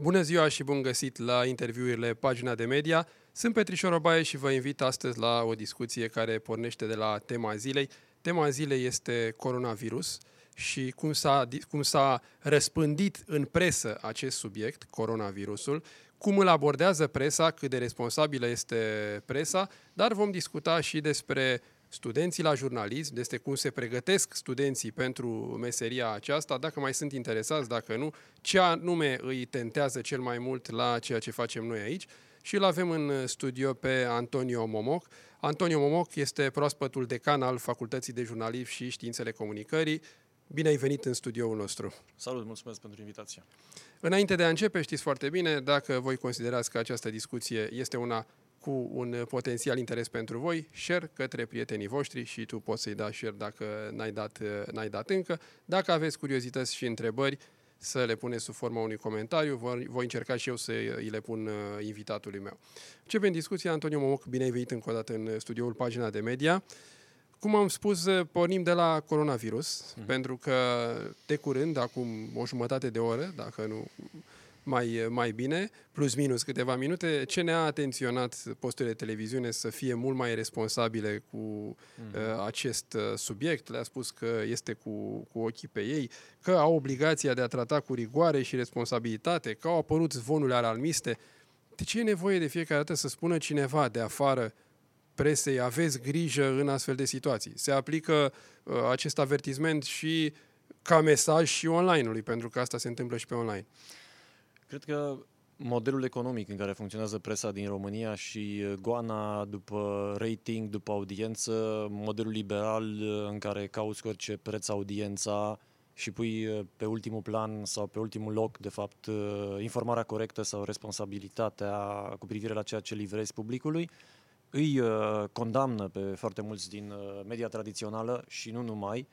Bună ziua și bun găsit la interviurile Pagina de Media. Sunt Petrișor Obaie și vă invit astăzi la o discuție care pornește de la tema zilei. Tema zilei este coronavirus și cum s-a, cum s-a răspândit în presă acest subiect, coronavirusul, cum îl abordează presa, cât de responsabilă este presa, dar vom discuta și despre studenții la jurnalism, despre cum se pregătesc studenții pentru meseria aceasta, dacă mai sunt interesați, dacă nu, ce anume îi tentează cel mai mult la ceea ce facem noi aici. Și îl avem în studio pe Antonio Momoc. Antonio Momoc este proaspătul decan al Facultății de Jurnalism și Științele Comunicării. Bine ai venit în studioul nostru. Salut, mulțumesc pentru invitație. Înainte de a începe, știți foarte bine, dacă voi considerați că această discuție este una cu un potențial interes pentru voi, share către prietenii voștri și tu poți să-i dai share dacă n-ai dat, n-ai dat încă. Dacă aveți curiozități și întrebări, să le puneți sub forma unui comentariu. Voi, voi încerca și eu să îi le pun uh, invitatului meu. Începem discuția. Antonio Momoc, bine ai venit încă o dată în studioul Pagina de Media. Cum am spus, uh, pornim de la coronavirus, mm-hmm. pentru că de curând, acum o jumătate de oră, dacă nu mai, mai bine, plus minus câteva minute, ce ne-a atenționat posturile de televiziune să fie mult mai responsabile cu mm-hmm. uh, acest uh, subiect. Le-a spus că este cu, cu ochii pe ei, că au obligația de a trata cu rigoare și responsabilitate, că au apărut zvonurile alarmiste. De ce e nevoie de fiecare dată să spună cineva de afară presei, aveți grijă în astfel de situații? Se aplică uh, acest avertisment și ca mesaj și online-ului, pentru că asta se întâmplă și pe online. Cred că modelul economic în care funcționează presa din România și uh, goana după rating, după audiență, modelul liberal uh, în care cauți cu orice preț audiența și pui uh, pe ultimul plan sau pe ultimul loc, de fapt, informarea corectă sau responsabilitatea cu privire la ceea ce livrezi publicului, îi condamnă pe foarte mulți din media tradițională și nu numai,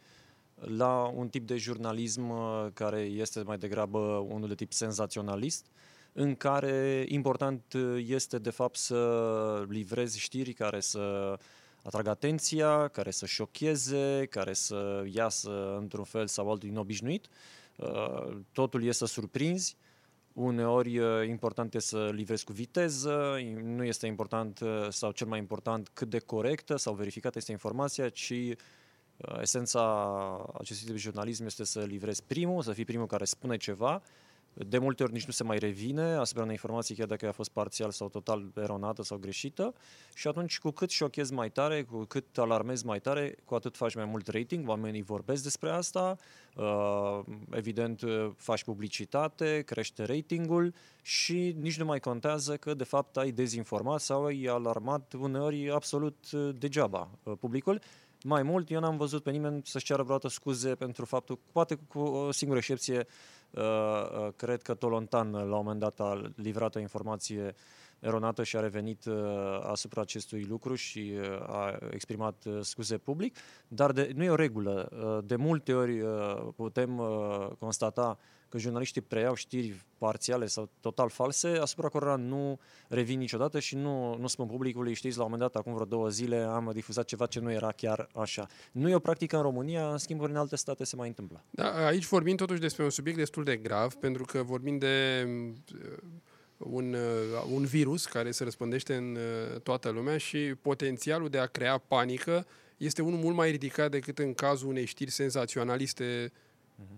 la un tip de jurnalism uh, care este mai degrabă unul de tip senzaționalist, în care important uh, este de fapt să livrezi știri care să atragă atenția, care să șocheze, care să iasă într-un fel sau altul inobișnuit. Uh, totul este să surprinzi. Uneori important este să livrezi cu viteză, nu este important sau cel mai important cât de corectă sau verificată este informația, ci Uh, esența acestui tip de jurnalism este să livrezi primul, să fii primul care spune ceva. De multe ori nici nu se mai revine asupra unei informații, chiar dacă a fost parțial sau total eronată sau greșită. Și atunci, cu cât șochezi mai tare, cu cât alarmezi mai tare, cu atât faci mai mult rating, oamenii vorbesc despre asta, uh, evident faci publicitate, crește ratingul și nici nu mai contează că de fapt ai dezinformat sau ai alarmat uneori absolut degeaba uh, publicul mai mult, eu n-am văzut pe nimeni să-și ceară vreodată scuze pentru faptul, poate cu o singură excepție, uh, uh, cred că Tolontan la un moment dat a livrat o informație eronată și a revenit uh, asupra acestui lucru și a exprimat scuze public, dar de, nu e o regulă. De multe ori putem constata că jurnaliștii preiau știri parțiale sau total false, asupra cărora nu revin niciodată și nu, nu spun publicului, știți, la un moment dat, acum vreo două zile, am difuzat ceva ce nu era chiar așa. Nu e o practică în România, în schimb, în alte state se mai întâmplă. Da, aici vorbim totuși despre un subiect destul de grav, pentru că vorbim de uh, un, uh, un virus care se răspândește în uh, toată lumea și potențialul de a crea panică este unul mult mai ridicat decât în cazul unei știri senzaționaliste uh, Mhm.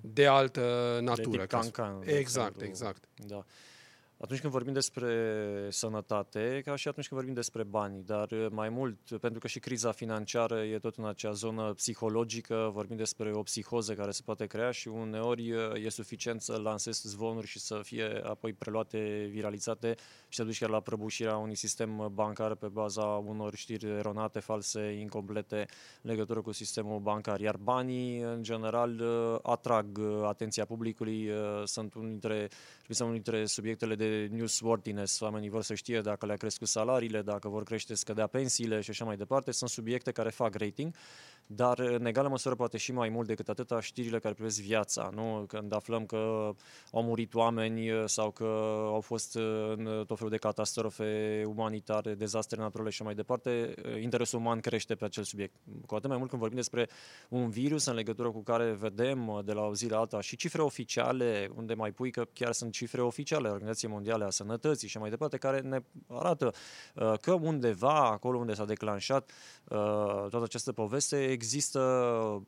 De altă natură. De tip cancan, exact, exact. Da. Atunci când vorbim despre sănătate, ca și atunci când vorbim despre bani, dar mai mult, pentru că și criza financiară e tot în acea zonă psihologică, vorbim despre o psihoză care se poate crea și uneori e suficient să lansezi zvonuri și să fie apoi preluate, viralizate și să duci chiar la prăbușirea unui sistem bancar pe baza unor știri eronate, false, incomplete legătură cu sistemul bancar. Iar banii, în general, atrag atenția publicului, sunt unul dintre, sunt unul dintre subiectele de newsworthiness, oamenii vor să știe dacă le-a crescut salariile, dacă vor crește scădea pensiile și așa mai departe, sunt subiecte care fac rating, dar în egală măsură poate și mai mult decât atâta știrile care privesc viața, nu? Când aflăm că au murit oameni sau că au fost în tot felul de catastrofe umanitare, dezastre naturale și mai departe, interesul uman crește pe acel subiect. Cu atât mai mult când vorbim despre un virus în legătură cu care vedem de la o zi la alta și cifre oficiale, unde mai pui că chiar sunt cifre oficiale Organizației Mondiale a Sănătății și mai departe, care ne arată uh, că undeva, acolo unde s-a declanșat uh, toată această poveste, există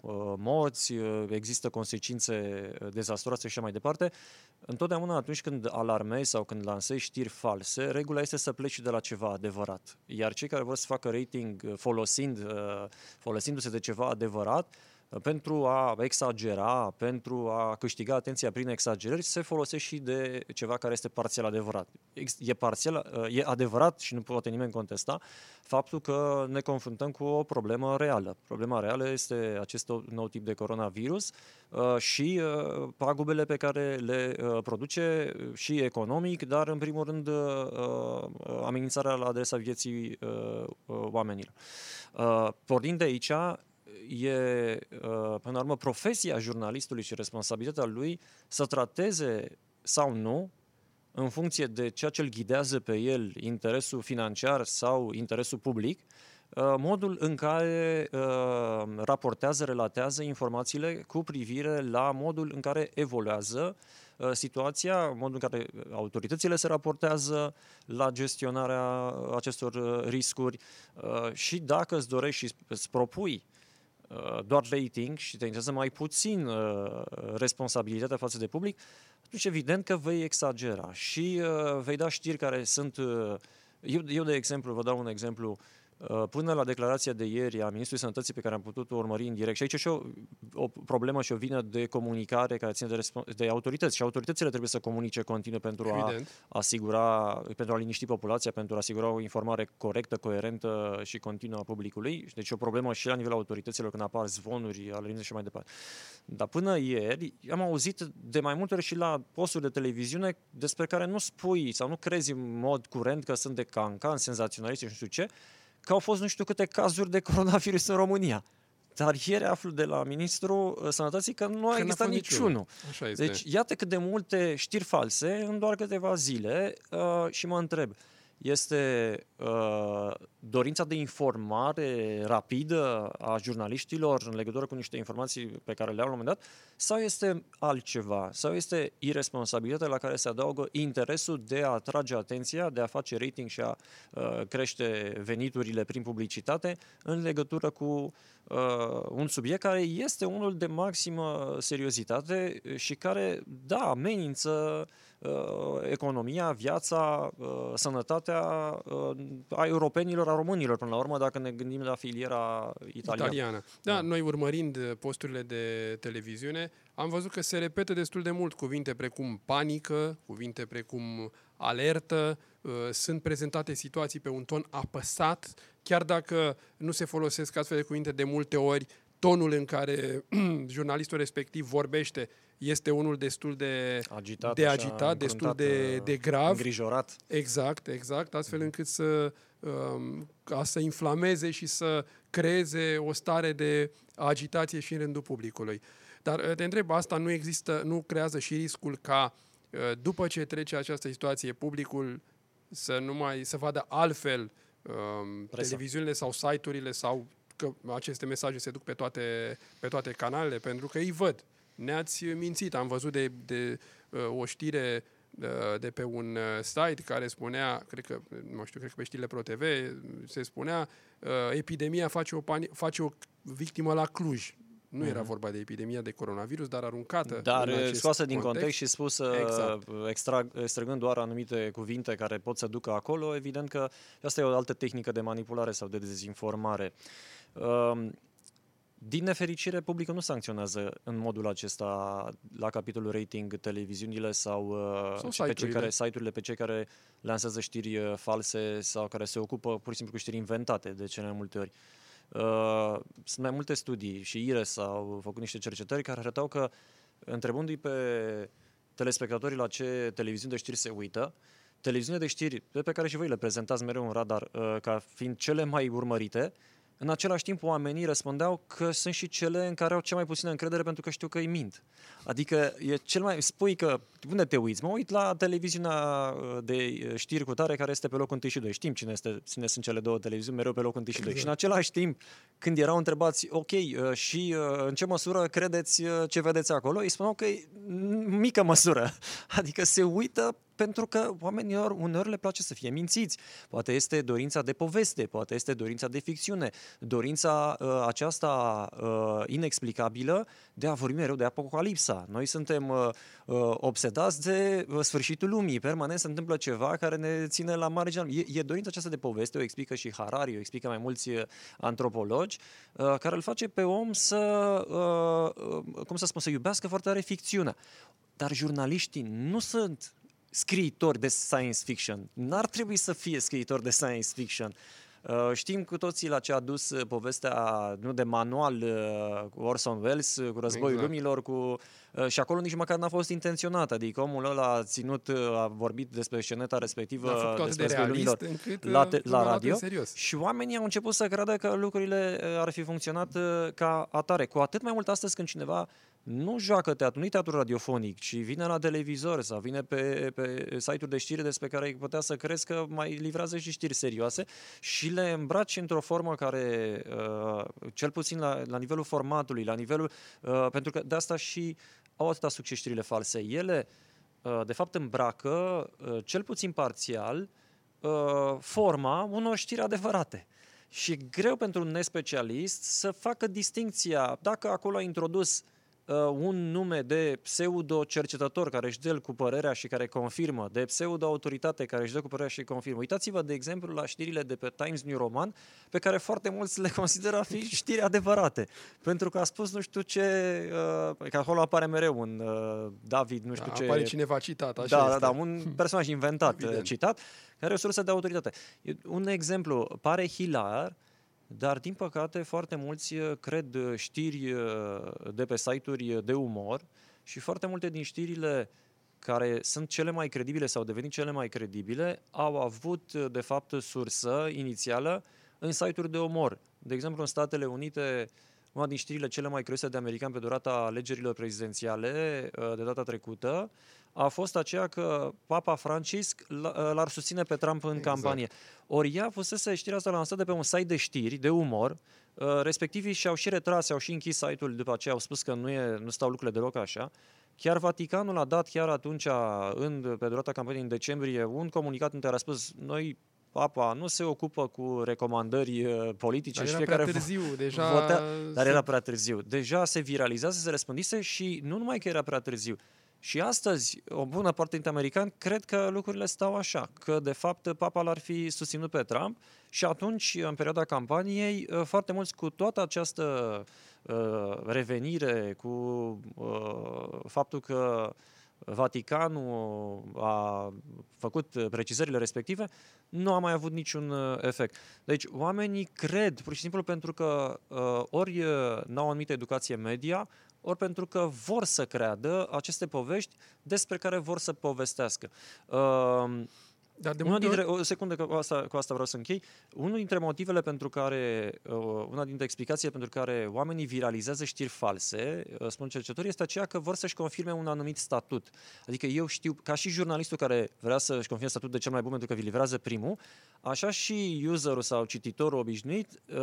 uh, morți, există consecințe dezastroase și așa mai departe. Întotdeauna atunci când alarmezi sau când lansezi știri false, regula este să pleci de la ceva adevărat. Iar cei care vor să facă rating folosind, folosindu-se de ceva adevărat, pentru a exagera, pentru a câștiga atenția prin exagerări, se folosește și de ceva care este parțial adevărat. E, parțial, e adevărat și nu poate nimeni contesta faptul că ne confruntăm cu o problemă reală. Problema reală este acest nou tip de coronavirus uh, și uh, pagubele pe care le uh, produce și economic, dar în primul rând amenințarea la adresa vieții oamenilor. Pornind de aici, e, uh, până la urmă, profesia jurnalistului și responsabilitatea lui să trateze sau nu, în funcție de ceea ce îl ghidează pe el, interesul financiar sau interesul public, uh, modul în care uh, raportează, relatează informațiile cu privire la modul în care evoluează situația, modul în care autoritățile se raportează la gestionarea acestor riscuri și dacă îți dorești și îți propui Uh, doar rating și te interesează mai puțin uh, responsabilitatea față de public, atunci evident că vei exagera și uh, vei da știri care sunt... Eu, eu, de exemplu, vă dau un exemplu Uh, până la declarația de ieri a Ministrului Sănătății pe care am putut-o urmări în direct. Și aici și o, o problemă și o vină de comunicare care ține de, de autorități. Și autoritățile trebuie să comunice continuu pentru Evident. a asigura, pentru a liniști populația, pentru a asigura o informare corectă, coerentă și continuă a publicului. Deci o problemă și la nivelul autorităților când apar zvonuri, alergize și mai departe. Dar până ieri am auzit de mai multe ori și la posturi de televiziune despre care nu spui sau nu crezi în mod curent că sunt de cancan, senzaționaliști și nu știu ce, că au fost nu știu câte cazuri de coronavirus în România. Dar ieri aflu de la Ministrul uh, Sănătății că nu a existat niciunul. Așa este. Deci, iată cât de multe știri false în doar câteva zile uh, și mă întreb, este uh, dorința de informare rapidă a jurnaliștilor în legătură cu niște informații pe care le au la un moment dat, sau este altceva, sau este irresponsabilitatea la care se adaugă interesul de a atrage atenția, de a face rating și a uh, crește veniturile prin publicitate în legătură cu uh, un subiect care este unul de maximă seriozitate și care, da, amenință uh, economia, viața, uh, sănătatea uh, a europenilor, a românilor, până la urmă, dacă ne gândim la filiera italiană. italiană. Da, da, noi urmărind posturile de televiziune, am văzut că se repetă destul de mult cuvinte precum panică, cuvinte precum alertă, uh, sunt prezentate situații pe un ton apăsat, chiar dacă nu se folosesc astfel de cuvinte de multe ori, tonul în care jurnalistul respectiv vorbește este unul destul de agitat, de agitat destul de, de grav. Îngrijorat. Exact, exact, astfel mm. încât să, um, ca să inflameze și să creeze o stare de agitație și în rândul publicului. Dar uh, te întreb, asta nu există, nu creează și riscul ca uh, după ce trece această situație, publicul să nu mai să vadă altfel um, televiziunile sau site-urile sau că aceste mesaje se duc pe toate, pe toate canalele, pentru că îi văd. Ne-ați mințit. Am văzut de, de uh, o știre uh, de pe un uh, site care spunea, cred că, nu știu, cred că pe știrile ProTV, se spunea uh, epidemia face o, pani- face o victimă la Cluj. Nu era mhm. vorba de epidemia de coronavirus, dar aruncată Dar scoasă din context, context și spusă exact. extrag, extragând doar anumite cuvinte care pot să ducă acolo, evident că asta e o altă tehnică de manipulare sau de dezinformare. Um, din nefericire, publicul nu sancționează în modul acesta la capitolul rating televiziunile sau, uh, sau pe cei care, site-urile pe cei care lansează știri uh, false sau care se ocupă pur și simplu cu știri inventate de cele mai multe ori. Uh, sunt mai multe studii și IRES au făcut niște cercetări care arătau că întrebându-i pe telespectatorii la ce televiziune de știri se uită, televiziune de știri pe care și voi le prezentați mereu în radar ca fiind cele mai urmărite, În același timp, oamenii răspundeau că sunt și cele în care au cea mai puțină încredere pentru că știu că îi mint. Adică e cel mai... Spui că, unde te uiți? Mă uit la televiziunea uh, de uh, știri cu tare care este pe locul 1 și 2. Știm cine, este, cine sunt cele două televiziuni mereu pe locul 1 și 2. Și în același timp, când erau întrebați, ok, uh, și în ce măsură credeți ce vedeți acolo, îi spuneau că e mică măsură. Adică se uită pentru că oamenilor uneori le place să fie mințiți. Poate este dorința de poveste, poate este dorința de ficțiune, dorința uh, aceasta uh, inexplicabilă de a vorbi mereu de apocalipsa. Noi suntem uh, uh, obsedați de uh, sfârșitul lumii, permanent se întâmplă ceva care ne ține la marginea. E, e dorința aceasta de poveste, o explică și Harari, o explică mai mulți uh, antropologi, uh, care îl face pe om să, uh, uh, cum să spun, să iubească foarte tare ficțiunea. Dar jurnaliștii nu sunt scriitori de science fiction. N-ar trebui să fie scriitori de science fiction. Uh, știm cu toții la ce a dus uh, povestea nu de manual uh, cu Orson Welles, cu Războiul exact. Lumilor, cu, și acolo nici măcar n-a fost intenționat. Adică omul ăla a ținut, a vorbit despre sceneta respectivă, despre de Lumilor încât la, te, la radio serios. și oamenii au început să creadă că lucrurile ar fi funcționat ca atare. Cu atât mai mult astăzi când cineva nu joacă teatru, nu teatru radiofonic, ci vine la televizor sau vine pe, pe site-uri de știri despre care ai putea să crezi că mai livrează și știri serioase și le îmbraci într-o formă care, uh, cel puțin la, la nivelul formatului, la nivelul, uh, pentru că de asta și au atâta succes știrile false. Ele, uh, de fapt, îmbracă, cel puțin parțial, forma unor știri adevărate. Și e greu pentru un nespecialist să facă distinția. Dacă acolo a introdus uh, un nume de pseudo-cercetător care își dă cu părerea și care confirmă, de pseudo-autoritate care își dă cu părerea și confirmă. Uitați-vă, de exemplu, la știrile de pe Times New Roman, pe care foarte mulți le consideră a fi știri adevărate. Pentru că a spus nu știu ce, uh, că acolo apare mereu un uh, David, nu știu da, ce... Apare cineva citat, așa Da, este. da, da, un personaj inventat, Evident. citat, care e o sursă de autoritate. Un exemplu, pare hilar, dar, din păcate, foarte mulți uh, cred uh, știri uh, de pe site-uri de umor și foarte multe din știrile care sunt cele mai credibile sau devenit cele mai credibile au avut, de fapt, sursă inițială în site-uri de umor. De exemplu, în Statele Unite, una din știrile cele mai credite de americani pe durata alegerilor prezidențiale de data trecută a fost aceea că Papa Francisc l-ar susține pe Trump în exact. campanie. Ori ea fusese știrea asta lansată pe un site de știri, de umor, uh, respectivii și-au și retras, au și închis site-ul după aceea, au spus că nu, e, nu stau lucrurile deloc așa. Chiar Vaticanul a dat chiar atunci, în, pe durata campaniei în decembrie, un comunicat în care a spus noi Papa nu se ocupă cu recomandări uh, politice dar și era fiecare prea târziu, deja votea, dar era prea târziu. Deja se viralizează, se răspândise și nu numai că era prea târziu, și astăzi, o bună parte dintre americani cred că lucrurile stau așa, că de fapt papa l-ar fi susținut pe Trump și atunci, în perioada campaniei, uh, foarte mulți cu toată această uh, revenire, cu uh, faptul că Vaticanul a făcut precizările respective, nu a mai avut niciun uh, efect. Deci oamenii cred, pur și simplu pentru că uh, ori n-au anumită educație media, ori pentru că vor să creadă aceste povești despre care vor să povestească. Uh, dar de una dintre, o secundă, cu asta, cu asta vreau să închei. Unul dintre motivele pentru care, uh, una dintre explicațiile pentru care oamenii viralizează știri false, uh, spun cercetătorii, este aceea că vor să-și confirme un anumit statut. Adică eu știu, ca și jurnalistul care vrea să-și confirme statut de cel mai bun pentru că vi livrează primul, așa și userul sau cititorul obișnuit uh,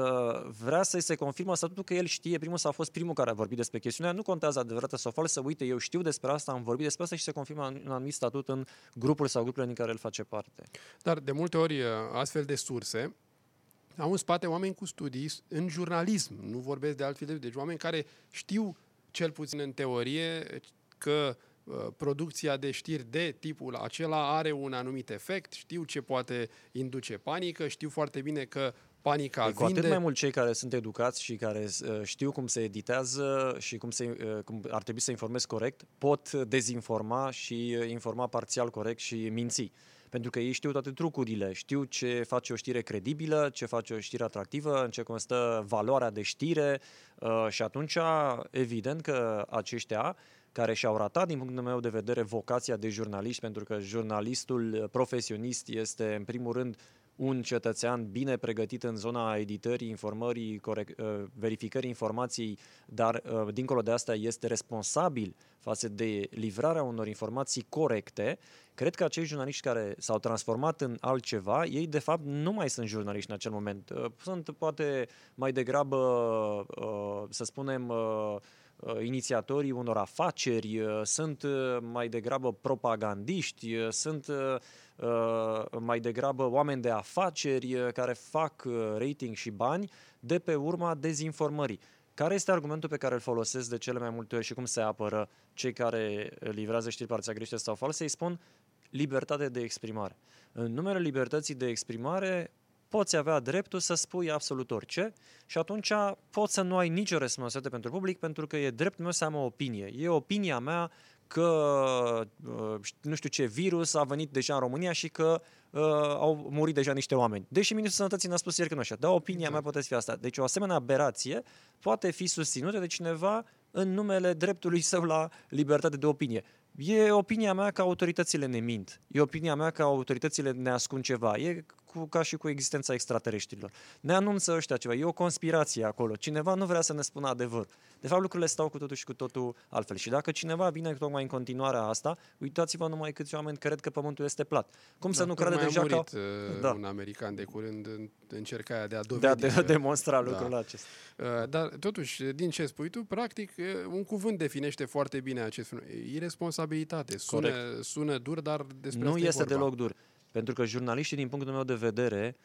vrea să-i se confirmă statutul că el știe primul sau a fost primul care a vorbit despre chestiunea. Nu contează adevărată sau falsă, uite, eu știu despre asta, am vorbit despre asta și se confirmă un anumit statut în grupul sau grupurile în care el face parte parte. Dar de multe ori astfel de surse au în spate oameni cu studii în jurnalism, nu vorbesc de altfel de... Deci oameni care știu cel puțin în teorie că producția de știri de tipul acela are un anumit efect, știu ce poate induce panică, știu foarte bine că panica păi, Cu vinde. atât mai mult cei care sunt educați și care uh, știu cum se editează și cum, se, uh, cum ar trebui să informezi corect, pot dezinforma și uh, informa parțial corect și minți pentru că ei știu toate trucurile, știu ce face o știre credibilă, ce face o știre atractivă, în ce constă valoarea de știre uh, și atunci, evident că aceștia care și-au ratat, din punctul meu de vedere, vocația de jurnalist, pentru că jurnalistul profesionist este, în primul rând, un cetățean bine pregătit în zona editării, informării, corect, uh, verificării informației, dar uh, dincolo de asta este responsabil față de livrarea unor informații corecte, cred că acei jurnaliști care s-au transformat în altceva, ei de fapt nu mai sunt jurnaliști în acel moment. Uh, sunt poate mai degrabă, să spunem, inițiatorii unor afaceri, sunt mai degrabă propagandiști, sunt Uh, mai degrabă oameni de afaceri uh, care fac uh, rating și bani de pe urma dezinformării. Care este argumentul pe care îl folosesc de cele mai multe ori și cum se apără cei care livrează știri parția greșite sau false? Îi spun libertate de exprimare. În numele libertății de exprimare poți avea dreptul să spui absolut orice și atunci poți să nu ai nicio responsabilitate pentru public pentru că e dreptul meu să am o opinie. E opinia mea că uh, nu știu ce virus a venit deja în România și că uh, au murit deja niște oameni. Deși Ministrul Sănătății ne-a spus ieri că nu așa. Dar opinia exact. mea poate fi asta. Deci o asemenea aberație poate fi susținută de cineva în numele dreptului său la libertate de opinie. E opinia mea că autoritățile ne mint. E opinia mea că autoritățile ne ascund ceva. E cu, ca și cu existența extraterestrilor. Ne anunță ăștia ceva. E o conspirație acolo. Cineva nu vrea să ne spună adevăr. De fapt, lucrurile stau cu totul și cu totul altfel. Și dacă cineva vine tocmai în continuarea asta, uitați-vă numai câți oameni cred că Pământul este plat. Cum da, să nu crede deja că... Uh, da. un american de curând în încercarea de a dovedi. De a de- demonstra da. lucrul acesta. Uh, dar, totuși, din ce spui tu, practic, uh, un cuvânt definește foarte bine acest fenomen. Irresponsabilitate. Sună, sună dur, dar despre Nu este vorba. deloc dur. Pentru că jurnaliștii, din punctul meu de vedere,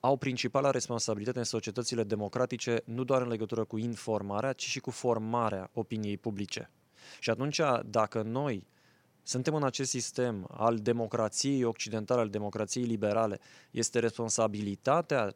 au principala responsabilitate în societățile democratice, nu doar în legătură cu informarea, ci și cu formarea opiniei publice. Și atunci, dacă noi suntem în acest sistem al democrației occidentale, al democrației liberale, este responsabilitatea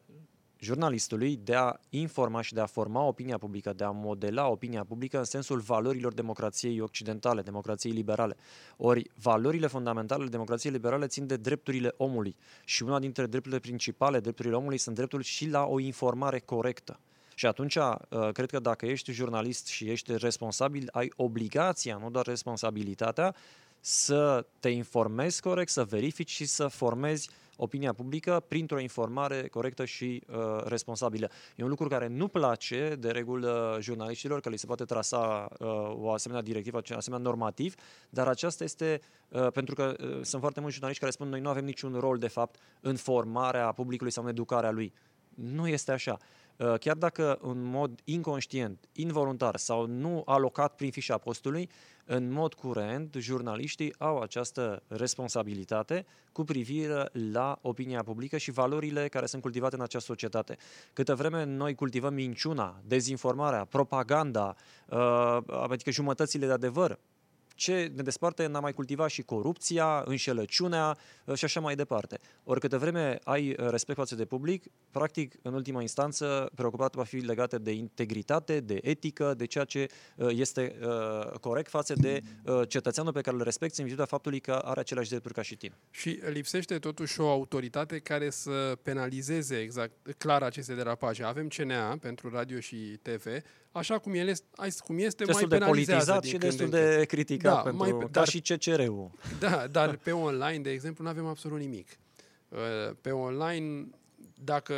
jurnalistului de a informa și de a forma opinia publică, de a modela opinia publică în sensul valorilor democrației occidentale, democrației liberale. Ori valorile fundamentale ale democrației liberale țin de drepturile omului și una dintre drepturile principale, drepturile omului, sunt dreptul și la o informare corectă. Și atunci, uh, cred că dacă ești jurnalist și ești responsabil, ai obligația, nu doar responsabilitatea, să te informezi corect, să verifici și să formezi opinia publică printr-o informare corectă și uh, responsabilă. E un lucru care nu place de regulă jurnaliștilor, că li se poate trasa uh, o asemenea directivă, un asemenea normativ, dar aceasta este uh, pentru că uh, sunt foarte mulți jurnaliști care spun noi nu avem niciun rol de fapt în formarea publicului sau în educarea lui. Nu este așa. Uh, chiar dacă în mod inconștient, involuntar sau nu alocat prin fișa postului, în mod curent, jurnaliștii au această responsabilitate cu privire la opinia publică și valorile care sunt cultivate în această societate. Câte vreme noi cultivăm minciuna, dezinformarea, propaganda, uh, adică jumătățile de adevăr, ce ne desparte n-a mai cultivat și corupția, înșelăciunea uh, și așa mai departe. Ori câte vreme ai uh, respect față de public, practic, în ultima instanță, preocupat va fi legată de integritate, de etică, de ceea ce uh, este corect față de cetățeanul pe care îl respecti în virtutea faptului că are aceleași drepturi ca și tine. Și lipsește totuși o autoritate care să penalizeze exact clar aceste derapaje. Avem CNA pentru radio și TV, așa cum, ele, cum este, destul mai de politizat și destul de criticat, da, pentru, mai, dar, și CCR-ul. Da, dar pe online, de exemplu, nu avem absolut nimic. Uh, pe online, dacă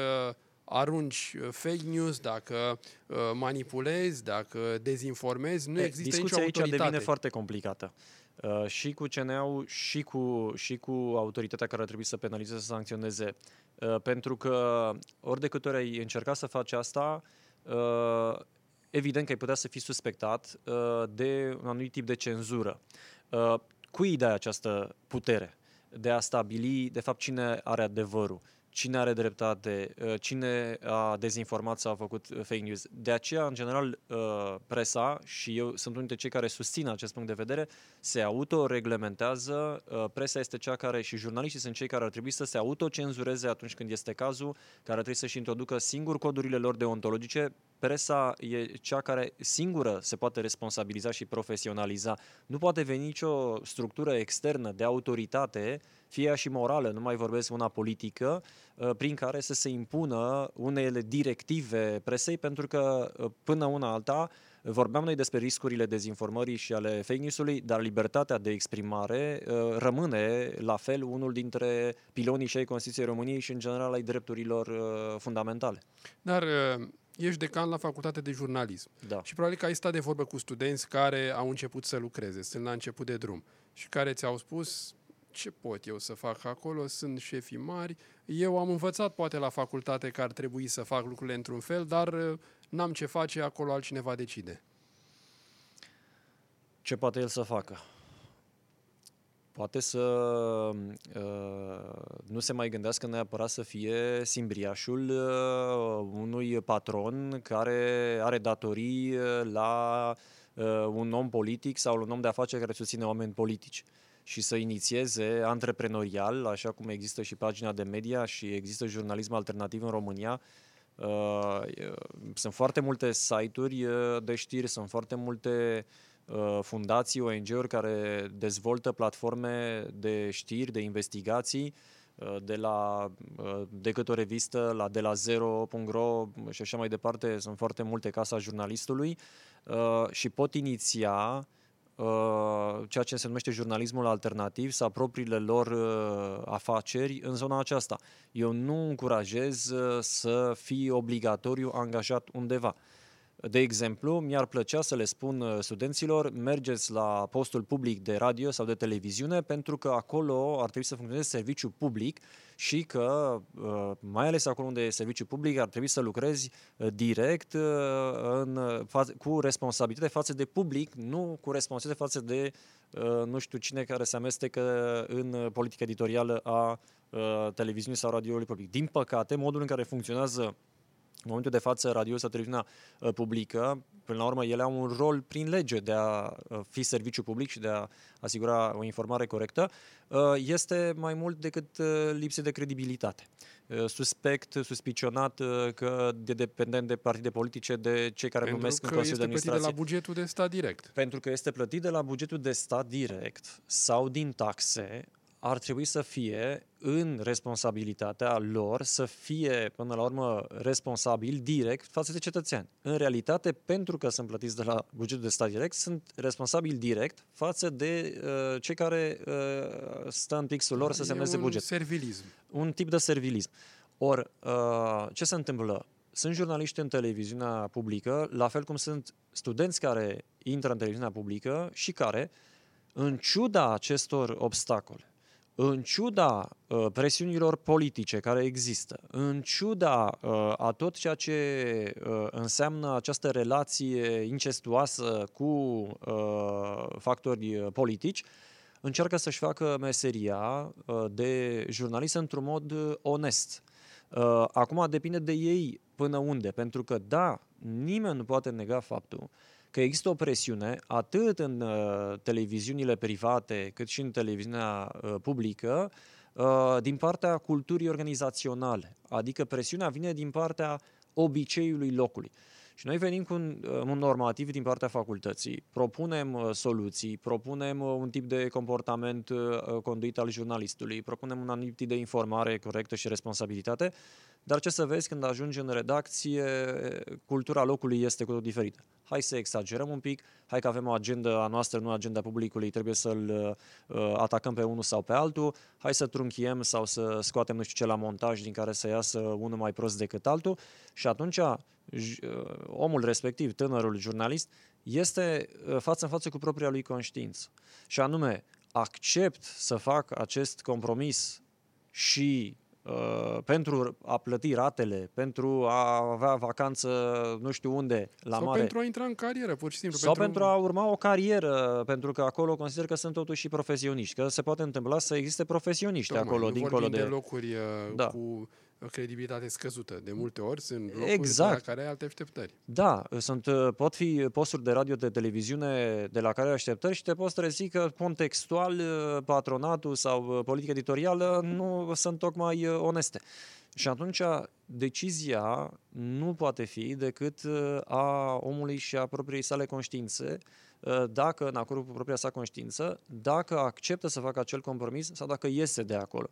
arunci uh, fake news, dacă uh, manipulezi, dacă dezinformezi, nu există Discuția nicio autoritate. aici devine foarte complicată. Uh, și cu CNA-ul și cu, și cu autoritatea care ar trebui să penalizeze, să sancționeze. Uh, pentru că ori de câte ori ai încercat să faci asta, uh, evident că ai putea să fii suspectat uh, de un anumit tip de cenzură. Uh, cui dai această putere de a stabili, de fapt, cine are adevărul? Cine are dreptate, uh, cine a dezinformat sau a făcut uh, fake news. De aceea, în general, uh, presa, și eu sunt unul dintre cei care susțin acest punct de vedere, se autoreglementează. Presa este cea care, și jurnaliștii sunt cei care ar trebui să se autocenzureze atunci când este cazul, care ar trebui să-și introducă singur codurile lor deontologice. Presa e cea care singură se poate responsabiliza și profesionaliza. Nu poate veni nicio structură externă de autoritate fie ea și morală, nu mai vorbesc una politică, uh, prin care să se impună unele directive presei, pentru că uh, până una alta Vorbeam noi despre riscurile dezinformării și ale fake news-ului, dar libertatea de exprimare uh, rămâne la fel unul dintre pilonii și ai Constituției României și în general ai drepturilor uh, fundamentale. Dar uh, ești decan la facultate de jurnalism Da. și probabil că ai stat de vorbă cu studenți care au început să lucreze, sunt la început de drum și care ți-au spus ce pot eu să fac acolo, sunt șefii mari, eu am învățat poate la facultate că ar trebui să fac lucrurile într-un fel, dar uh, n-am ce face, acolo altcineva decide. Ce poate el să facă? Poate să uh, nu se mai gândească neapărat să fie simbriașul uh, unui patron care are datorii uh, la uh, un om politic sau un om de afaceri care susține oameni politici și să inițieze antreprenorial, așa cum există și pagina de media și există jurnalism alternativ în România, Uh, sunt foarte multe site-uri uh, de știri, sunt foarte multe uh, fundații, ONG-uri care dezvoltă platforme de știri, de investigații, uh, de la uh, decât o revistă la de la zero.ro și așa mai departe, sunt foarte multe casa jurnalistului uh, și pot iniția uh, ceea ce se numește jurnalismul alternativ sau propriile lor uh, afaceri în zona aceasta. Eu nu încurajez uh, să fie obligatoriu angajat undeva. De exemplu, mi-ar plăcea să le spun uh, studenților, mergeți la postul public de radio sau de televiziune pentru că acolo ar trebui să funcționeze serviciu public și că, uh, mai ales acolo unde e serviciu public, ar trebui să lucrezi uh, direct uh, în, fa- cu responsabilitate față de public, nu cu responsabilitate față de uh, nu știu cine care se amestecă în uh, politica editorială a uh, televiziunii sau radioului public. Din păcate, modul în care funcționează în momentul de față, radio sau televiziunea uh, publică, până la urmă, ele au un rol prin lege de a uh, fi serviciu public și de a asigura o informare corectă, uh, este mai mult decât uh, lipsă de credibilitate. Uh, Suspect, suspicionat uh, că de dependent de partide politice, de cei care Pentru numesc în că Consiliul de este plătit de la Administrație. bugetul de stat direct. Pentru că este plătit de la bugetul de stat direct sau din taxe, ar trebui să fie în responsabilitatea lor să fie, până la urmă, responsabil direct față de cetățeani. În realitate, pentru că sunt plătiți de la bugetul de stat direct, sunt responsabili direct față de uh, cei care uh, stă în pixul lor să E semneze un buget servilism. un tip de servilism. Ori, uh, ce se întâmplă? Sunt jurnaliști în televiziunea publică, la fel cum sunt studenți care intră în televiziunea publică și care, în ciuda acestor obstacole, în ciuda uh, presiunilor politice care există, în ciuda uh, a tot ceea ce uh, înseamnă această relație incestuoasă cu uh, factori uh, politici, încearcă să-și facă meseria uh, de jurnalist într-un mod uh, onest. Uh, Acum depinde de ei până unde, pentru că da, nimeni nu poate nega faptul că există o presiune atât în uh, televiziunile private cât și în televiziunea uh, publică uh, din partea culturii organizaționale. Adică presiunea vine din partea obiceiului locului. Și noi venim cu un, uh, un normativ din partea facultății, propunem uh, soluții, propunem uh, un tip de comportament uh, conduit al jurnalistului, propunem un anumit tip de informare corectă și responsabilitate, dar ce să vezi când ajungi în redacție, cultura locului este cu totul diferită. Hai să exagerăm un pic, hai că avem o agenda a noastră, nu agenda publicului, trebuie să-l uh, atacăm pe unul sau pe altul, hai să trunchiem sau să scoatem nu știu ce la montaj din care să iasă unul mai prost decât altul. Și atunci j- uh, omul respectiv, tânărul jurnalist, este uh, față în față cu propria lui conștiință. Și anume, accept să fac acest compromis și uh, pentru a plăti ratele, pentru a avea vacanță nu știu unde, la sau mare. pentru a intra în carieră, pur și simplu. Sau pentru a urma o carieră, pentru că acolo consider că sunt totuși și profesioniști, că se poate întâmpla să existe profesioniști Tocmai, acolo, nu dincolo vorbim de... de locuri uh, Da. cu credibilitate scăzută. De multe ori sunt locuri Exact. la care ai alte așteptări. Da, sunt, uh, pot fi posturi de radio, de televiziune de la care ai așteptări și te poți trezi că contextual uh, patronatul sau uh, politica editorială nu sunt tocmai uh, oneste. Și atunci decizia nu poate fi decât uh, a omului și a propriei sale conștiințe, uh, dacă, în acord cu propria sa conștiință, dacă acceptă să facă acel compromis sau dacă iese de acolo.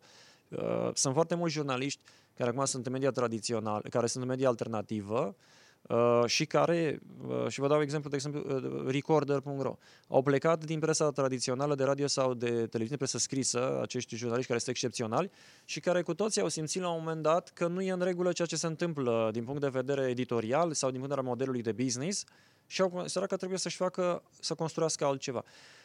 Uh, Sunt foarte mulți jurnaliști care acum sunt în media tradițională, care sunt în media alternativă, Uh, și care, uh, și vă dau exemplu, de exemplu, uh, recorder.ro, au plecat din presa tradițională de radio sau de televiziune, presă scrisă, acești jurnaliști care sunt excepționali și care cu toții au simțit la un moment dat că nu e în regulă ceea ce se întâmplă din punct de vedere editorial sau din punct de vedere modelului de business și au considerat că trebuie să-și facă, să construiască altceva. Uh,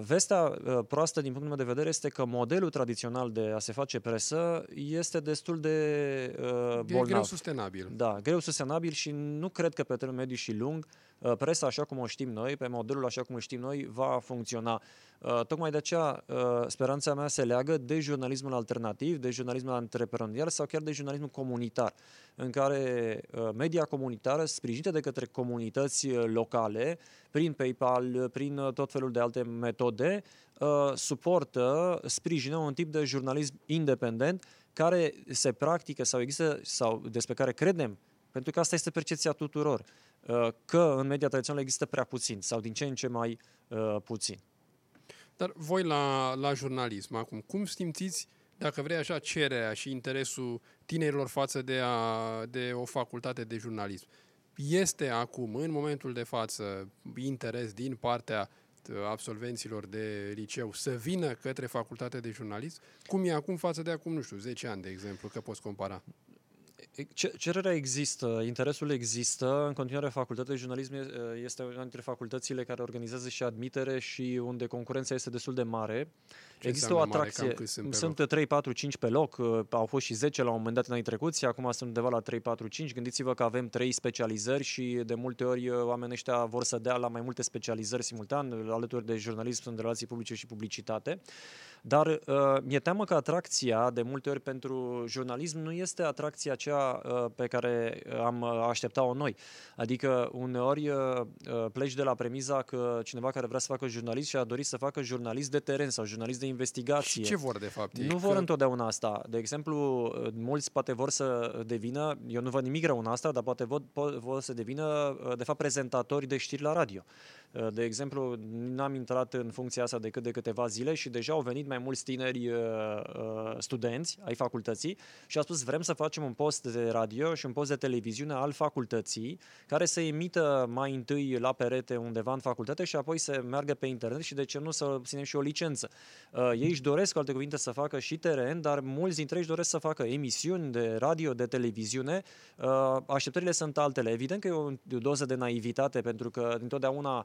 vestea uh, proastă din punctul meu de vedere este că modelul tradițional de a se face presă este destul de uh, bolnav. E greu sustenabil. Da, greu sustenabil și nu cred că pe termen mediu și lung uh, presa așa cum o știm noi, pe modelul așa cum o știm noi, va funcționa. Uh, tocmai de aceea uh, speranța mea se leagă de jurnalismul alternativ, de jurnalismul antreprenorial sau chiar de jurnalismul comunitar, în care uh, media comunitară, sprijinită de către comunități locale, prin PayPal, prin tot felul de alte metode, suportă, sprijină un tip de jurnalism independent care se practică sau există sau despre care credem, pentru că asta este percepția tuturor, că în media tradițională există prea puțin sau din ce în ce mai puțin. Dar voi la, la jurnalism acum, cum simțiți, dacă vrei așa, cererea și interesul tinerilor față de, a, de o facultate de jurnalism? Este acum, în momentul de față, interes din partea uh, absolvenților de liceu să vină către facultatea de jurnalism? Cum e acum față de acum, nu știu, 10 ani, de exemplu, că poți compara? Cererea există, interesul există. În continuare, facultatea de jurnalism este una dintre facultățile care organizează și admitere și unde concurența este destul de mare. Ce există o atracție. Mare, sunt, sunt 3, 4, 5 pe loc. Au fost și 10 la un moment dat în trecuți, acum sunt undeva la 3, 4, 5. Gândiți-vă că avem 3 specializări și de multe ori oamenii ăștia vor să dea la mai multe specializări simultan, alături de jurnalism sunt relații publice și publicitate. Dar uh, mi-e teamă că atracția, de multe ori pentru jurnalism, nu este atracția aceea uh, pe care am uh, așteptat-o noi. Adică uneori uh, uh, pleci de la premiza că cineva care vrea să facă jurnalist și a dorit să facă jurnalist de teren sau jurnalist de investigație. Și ce vor de fapt? Nu vor că... întotdeauna asta. De exemplu, uh, mulți poate vor să devină, eu nu văd nimic rău în asta, dar poate vor, vor să devină uh, de fapt prezentatori de știri la radio. Uh, de exemplu, n-am intrat în funcția asta decât de câteva zile și deja au venit mai mulți tineri uh, uh, studenți ai facultății și au spus vrem să facem un post de radio și un post de televiziune al facultății care să emită mai întâi la perete undeva în facultate și apoi să meargă pe internet și de ce nu să obținem și o licență. Ei își doresc, cu alte cuvinte, să facă și teren, dar mulți dintre ei își doresc să facă emisiuni de radio, de televiziune. Așteptările sunt altele. Evident că e o doză de naivitate pentru că întotdeauna Uh,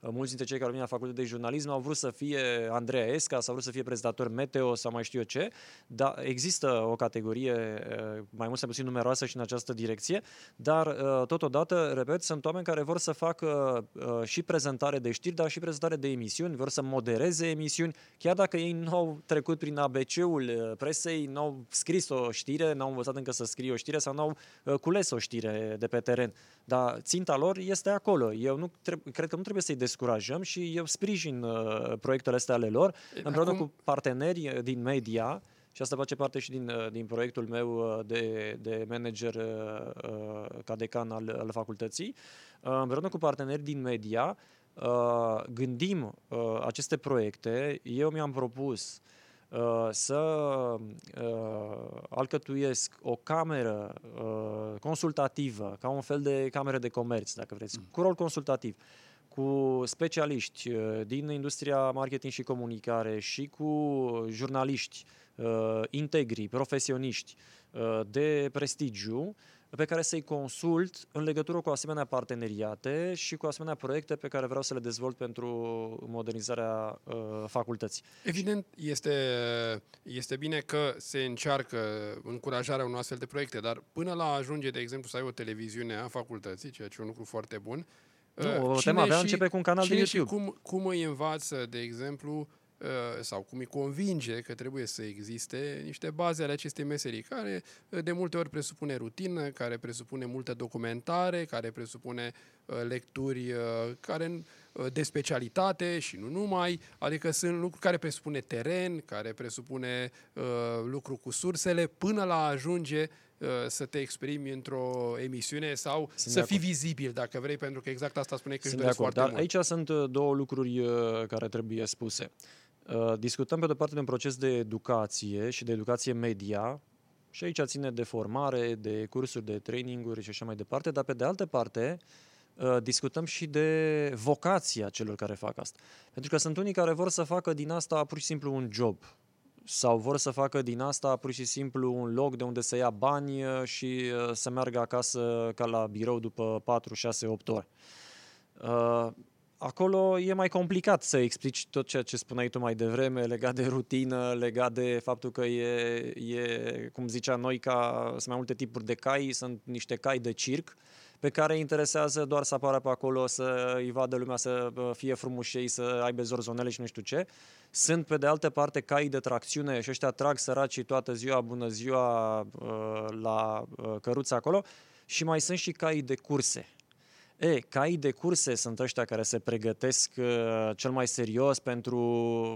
mulți dintre cei care vin la facultate de jurnalism au vrut să fie Andreea Esca, sau vrut să fie prezentator meteo sau mai știu eu ce, dar există o categorie uh, mai mult sau puțin numeroasă și în această direcție, dar uh, totodată, repet, sunt oameni care vor să facă și prezentare de știri, dar și prezentare de emisiuni, vor să modereze emisiuni, chiar dacă ei nu au trecut prin ABC-ul presei, nu au scris o știre, n-au învățat încă să scrie o știre sau n-au cules o știre de pe teren. Dar ținta lor este acolo. Eu nu treb- cred că nu trebuie să-i descurajăm și eu sprijin uh, proiectele astea ale lor împreună Acum... cu parteneri uh, din media și asta face parte și din, uh, din proiectul meu uh, de, de manager uh, ca decan al, al facultății. Uh, împreună cu parteneri din media uh, gândim uh, aceste proiecte. Eu mi-am propus uh, Uh, să uh, alcătuiesc o cameră uh, consultativă, ca un fel de cameră de comerț, dacă vreți, mm. cu rol consultativ, cu specialiști din industria marketing și comunicare și cu jurnaliști integri, profesioniști de prestigiu, pe care să-i consult în legătură cu asemenea parteneriate și cu asemenea proiecte pe care vreau să le dezvolt pentru modernizarea uh, facultății. Evident, este, este bine că se încearcă încurajarea unor astfel de proiecte, dar până la ajunge, de exemplu, să ai o televiziune a facultății, ceea ce e un lucru foarte bun, nu, uh, tema avea începe cu un canal de YouTube. cum, cum îi învață, de exemplu, Uh, sau cum îi convinge că trebuie să existe niște baze ale acestei meserii, care uh, de multe ori presupune rutină, care presupune multă documentare, care presupune uh, lecturi care de specialitate și nu numai, adică sunt lucruri care presupune teren, care presupune lucru cu sursele, până la a ajunge să te exprimi într-o emisiune sau sunt să fii vizibil, dacă vrei, pentru că exact asta spune că sunt își foarte dar mult. Aici sunt două lucruri care trebuie spuse. Uh, discutăm pe de parte de un proces de educație și de educație media Și aici ține de formare, de cursuri, de traininguri și așa mai departe, dar pe de altă parte uh, discutăm și de vocația celor care fac asta. Pentru că sunt unii care vor să facă din asta pur și simplu un job sau vor să facă din asta pur și simplu un loc de unde să ia bani uh, și uh, să meargă acasă ca la birou după 4, 6, 8 ore. Uh, acolo e mai complicat să explici tot ceea ce spuneai tu mai devreme legat de rutină, legat de faptul că e, e cum zicea noi, ca sunt mai multe tipuri de cai, sunt niște cai de circ, pe care interesează doar să apară pe acolo, să îi vadă lumea, să fie frumușei, să aibă zorzonele și nu știu ce. Sunt, pe de altă parte, cai de tracțiune și ăștia trag săracii toată ziua, bună ziua, uh, la uh, căruța acolo. Și mai sunt și cai de curse E, caii de curse sunt ăștia care se pregătesc uh, cel mai serios pentru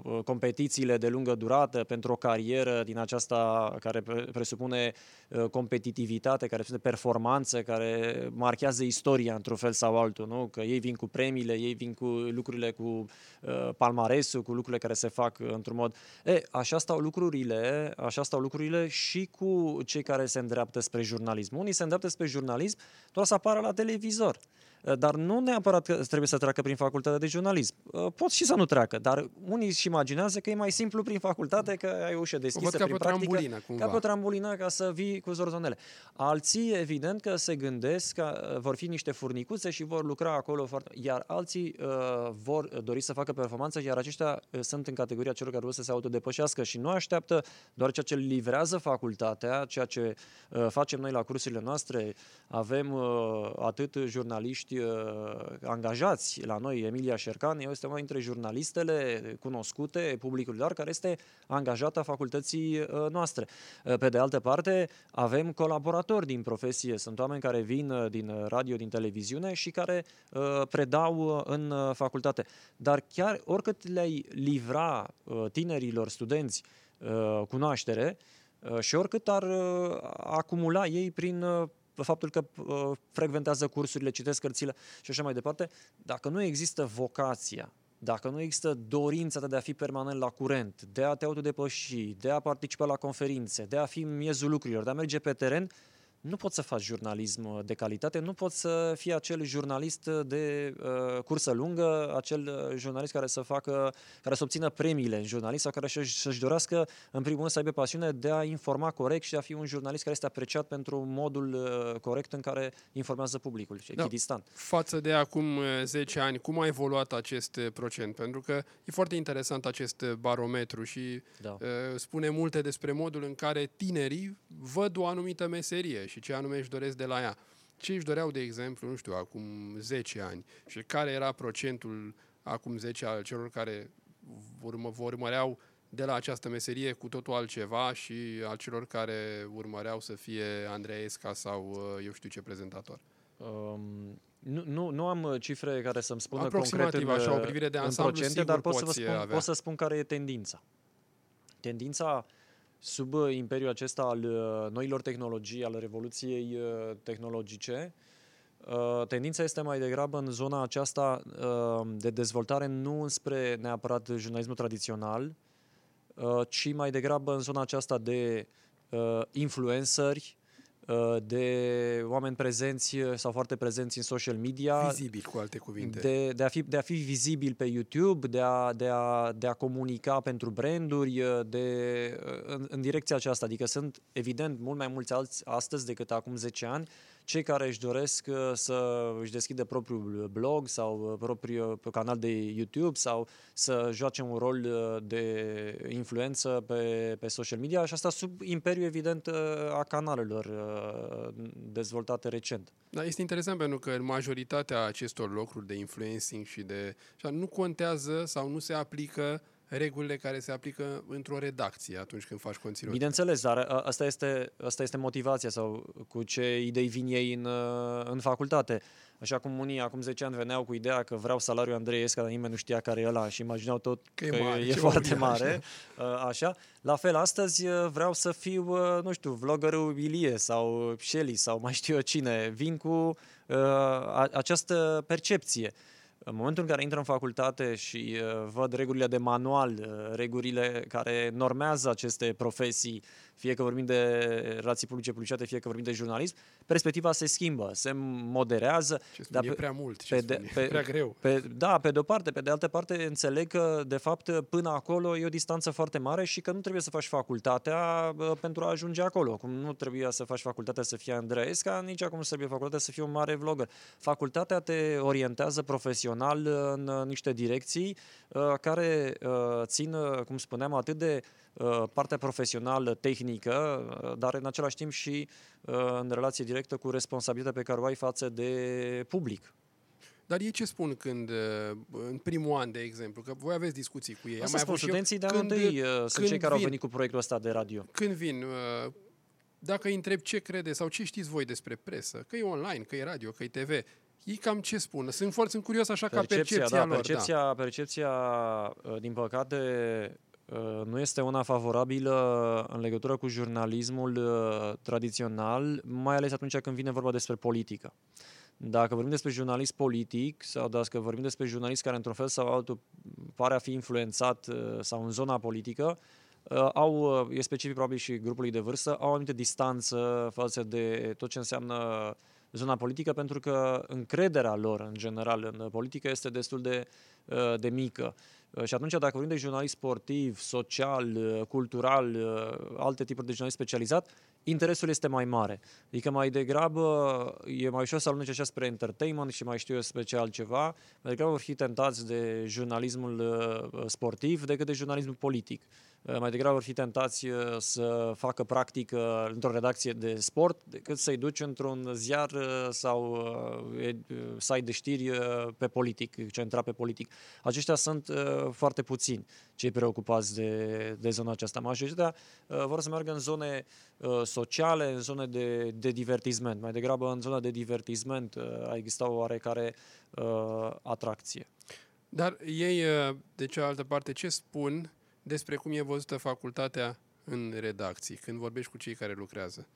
uh, competițiile de lungă durată, pentru o carieră din aceasta care presupune uh, competitivitate, care presupune performanță, care marchează istoria într-un fel sau altul, nu? Că ei vin cu premiile, ei vin cu lucrurile, cu uh, palmaresul, cu lucrurile care se fac într-un mod... E, așa stau lucrurile, așa stau lucrurile și cu cei care se îndreaptă spre jurnalism. Unii se îndreaptă spre jurnalism doar să apară la televizor. Eh, dar nu neapărat că trebuie să treacă prin facultatea de jurnalism. Eh, pot și să nu treacă, dar unii își imaginează că e mai simplu prin facultate, că ai o ușă deschisă ca prin pe practică, trambulină, cumva. ca pe o trambulină ca să vii cu zorzonele. Alții, evident, că se gândesc că eh, vor fi niște furnicuțe și vor lucra acolo foarte... Iar alții uh, vor dori să facă performanță, iar aceștia uh, sunt în categoria celor care vor să se autodepășească și nu așteaptă doar ceea ce livrează facultatea, ceea ce uh, facem noi la cursurile noastre. Avem uh, atât jurnaliști jurnaliști uh, angajați la noi. Emilia Șercan este una dintre jurnalistele cunoscute publicului larg care este angajată a facultății uh, noastre. Uh, pe de altă parte, avem colaboratori din profesie. Sunt oameni care vin din radio, din televiziune și care predau în facultate. Dar chiar oricât le-ai livra tinerilor studenți cunoaștere, și oricât ar acumula ei prin faptul că uh, frecventează cursurile, citesc cărțile și așa mai departe, dacă nu există vocația, dacă nu există dorința de a fi permanent la curent, de a te autodepăși, de a participa la conferințe, de a fi în miezul lucrurilor, de a merge pe teren, nu poți să faci jurnalism uh, de calitate, nu poți să fii acel jurnalist de uh, cursă lungă, acel uh, jurnalist care să facă, care să obțină premiile în jurnalist sau care să-și dorească, în primul rând, să aibă pasiune de a informa corect și de a fi un jurnalist care este apreciat pentru modul uh, corect în care informează publicul și da. echidistant. Față de acum 10 uh, ani, cum a evoluat acest procent? Pentru că e foarte interesant acest barometru și da. uh, spune multe despre modul în care tinerii văd o anumită meserie și ce anume își doresc de la ea. Ce își doreau, de exemplu, nu știu, acum 10 ani și care era procentul acum 10 al celor care urmă, urmăreau de la această meserie cu totul altceva și al celor care urmăreau să fie Andrei Esca sau uh, eu știu ce prezentator? Um, nu, nu, nu am uh, cifre care să-mi spună concret în, așa, o privire de ansamblu, procente, dar pot să, vă spun, pot să spun care e tendința. Tendința sub uh, imperiul acesta al uh, noilor tehnologii, al revoluției uh, tehnologice, tendința este mai degrabă în zona aceasta de dezvoltare nu spre neapărat jurnalismul tradițional, ci mai degrabă în zona aceasta de influenceri, Uh, de oameni prezenți uh, sau foarte prezenți în social media. Vizibil, cu alte cuvinte. De, de, a, fi, de a fi vizibil pe YouTube, de a, de a, de a comunica pentru branduri, uh, de, în, în direcția aceasta. Adică sunt, evident, mult mai mulți alți astăzi decât acum 10 ani cei care își doresc uh, să își deschidă propriul blog sau uh, propriul uh, canal de YouTube sau să joace un rol de influență pe, pe social media și asta sub imperiu evident a canalelor dezvoltate recent. Da, este interesant pentru că în majoritatea acestor locuri de influencing și de... nu contează sau nu se aplică regulile care se aplică într-o redacție atunci când faci conținut. Bineînțeles, dar asta este, asta este motivația sau cu ce idei vin ei în, în facultate. Așa cum unii acum 10 ani veneau cu ideea că vreau salariul Andrei Esca, dar nimeni nu știa care e ăla și imaginau tot că, că e, mare, e foarte mare. Așa. așa. La fel, astăzi vreau să fiu, nu știu, vloggerul Ilie sau Shelly sau mai știu eu cine. Vin cu uh, această percepție. În momentul în care intră în facultate și uh, văd regulile de manual, uh, regulile care normează aceste profesii, fie că vorbim de relații publice publicitate, fie că vorbim de jurnalism, perspectiva se schimbă, se moderează. Ce spun, dar e prea mult, ce pe, spun, de, pe, e prea greu. Pe, da, pe de-o parte. Pe de altă parte, înțeleg că, de fapt, până acolo e o distanță foarte mare și că nu trebuie să faci facultatea uh, pentru a ajunge acolo. Cum nu trebuie să faci facultatea să fii Andreesca, nici acum nu trebuie facultatea să fii un mare vlogger. Facultatea te orientează profesional în niște direcții uh, care uh, țin, cum spuneam, atât de Uh, partea profesională, tehnică, uh, dar în același timp și uh, în relație directă cu responsabilitatea pe care o ai față de public. Dar ei ce spun când, în primul an, de exemplu, că voi aveți discuții cu ei? Asta spun, studenții de anul întâi sunt cei care vin, au venit cu proiectul ăsta de radio. Când vin, dacă îi întreb ce crede sau ce știți voi despre presă, că e online, că e radio, că e TV, ei cam ce spun? Sunt foarte curios așa percepția, ca percepția da, lor. Percepția, da. percepția, din păcate, Uh, nu este una favorabilă în legătură cu jurnalismul uh, tradițional, mai ales atunci când vine vorba despre politică. Dacă vorbim despre jurnalist politic sau dacă vorbim despre jurnalist care într-un fel sau altul pare a fi influențat uh, sau în zona politică, au, e specific probabil și grupului de vârstă, au o anumită distanță față de tot ce înseamnă zona politică pentru că încrederea lor în general în politică este destul de, de mică. Uh, și atunci, dacă vorbim de jurnalist sportiv, social, uh, cultural, uh, alte tipuri de jurnalist specializat, interesul este mai mare. Adică mai degrabă e mai ușor să aluneci așa spre entertainment și mai știu eu special ceva, mai degrabă vor fi tentați de jurnalismul sportiv decât de jurnalismul politic. Uh, mai degrabă vor fi tentați uh, să facă practică într-o redacție de sport decât să-i duci într-un ziar uh, sau site de știri pe politic, centrat pe politic. Aceștia sunt foarte puțini cei preocupați de, de zona aceasta. Majoritatea vor să meargă în zone sociale, în zone de, de divertisment. Mai degrabă în zona de divertisment a existat o oarecare atracție. Dar ei, de cealaltă parte, ce spun despre cum e văzută facultatea în redacții, când vorbești cu cei care lucrează?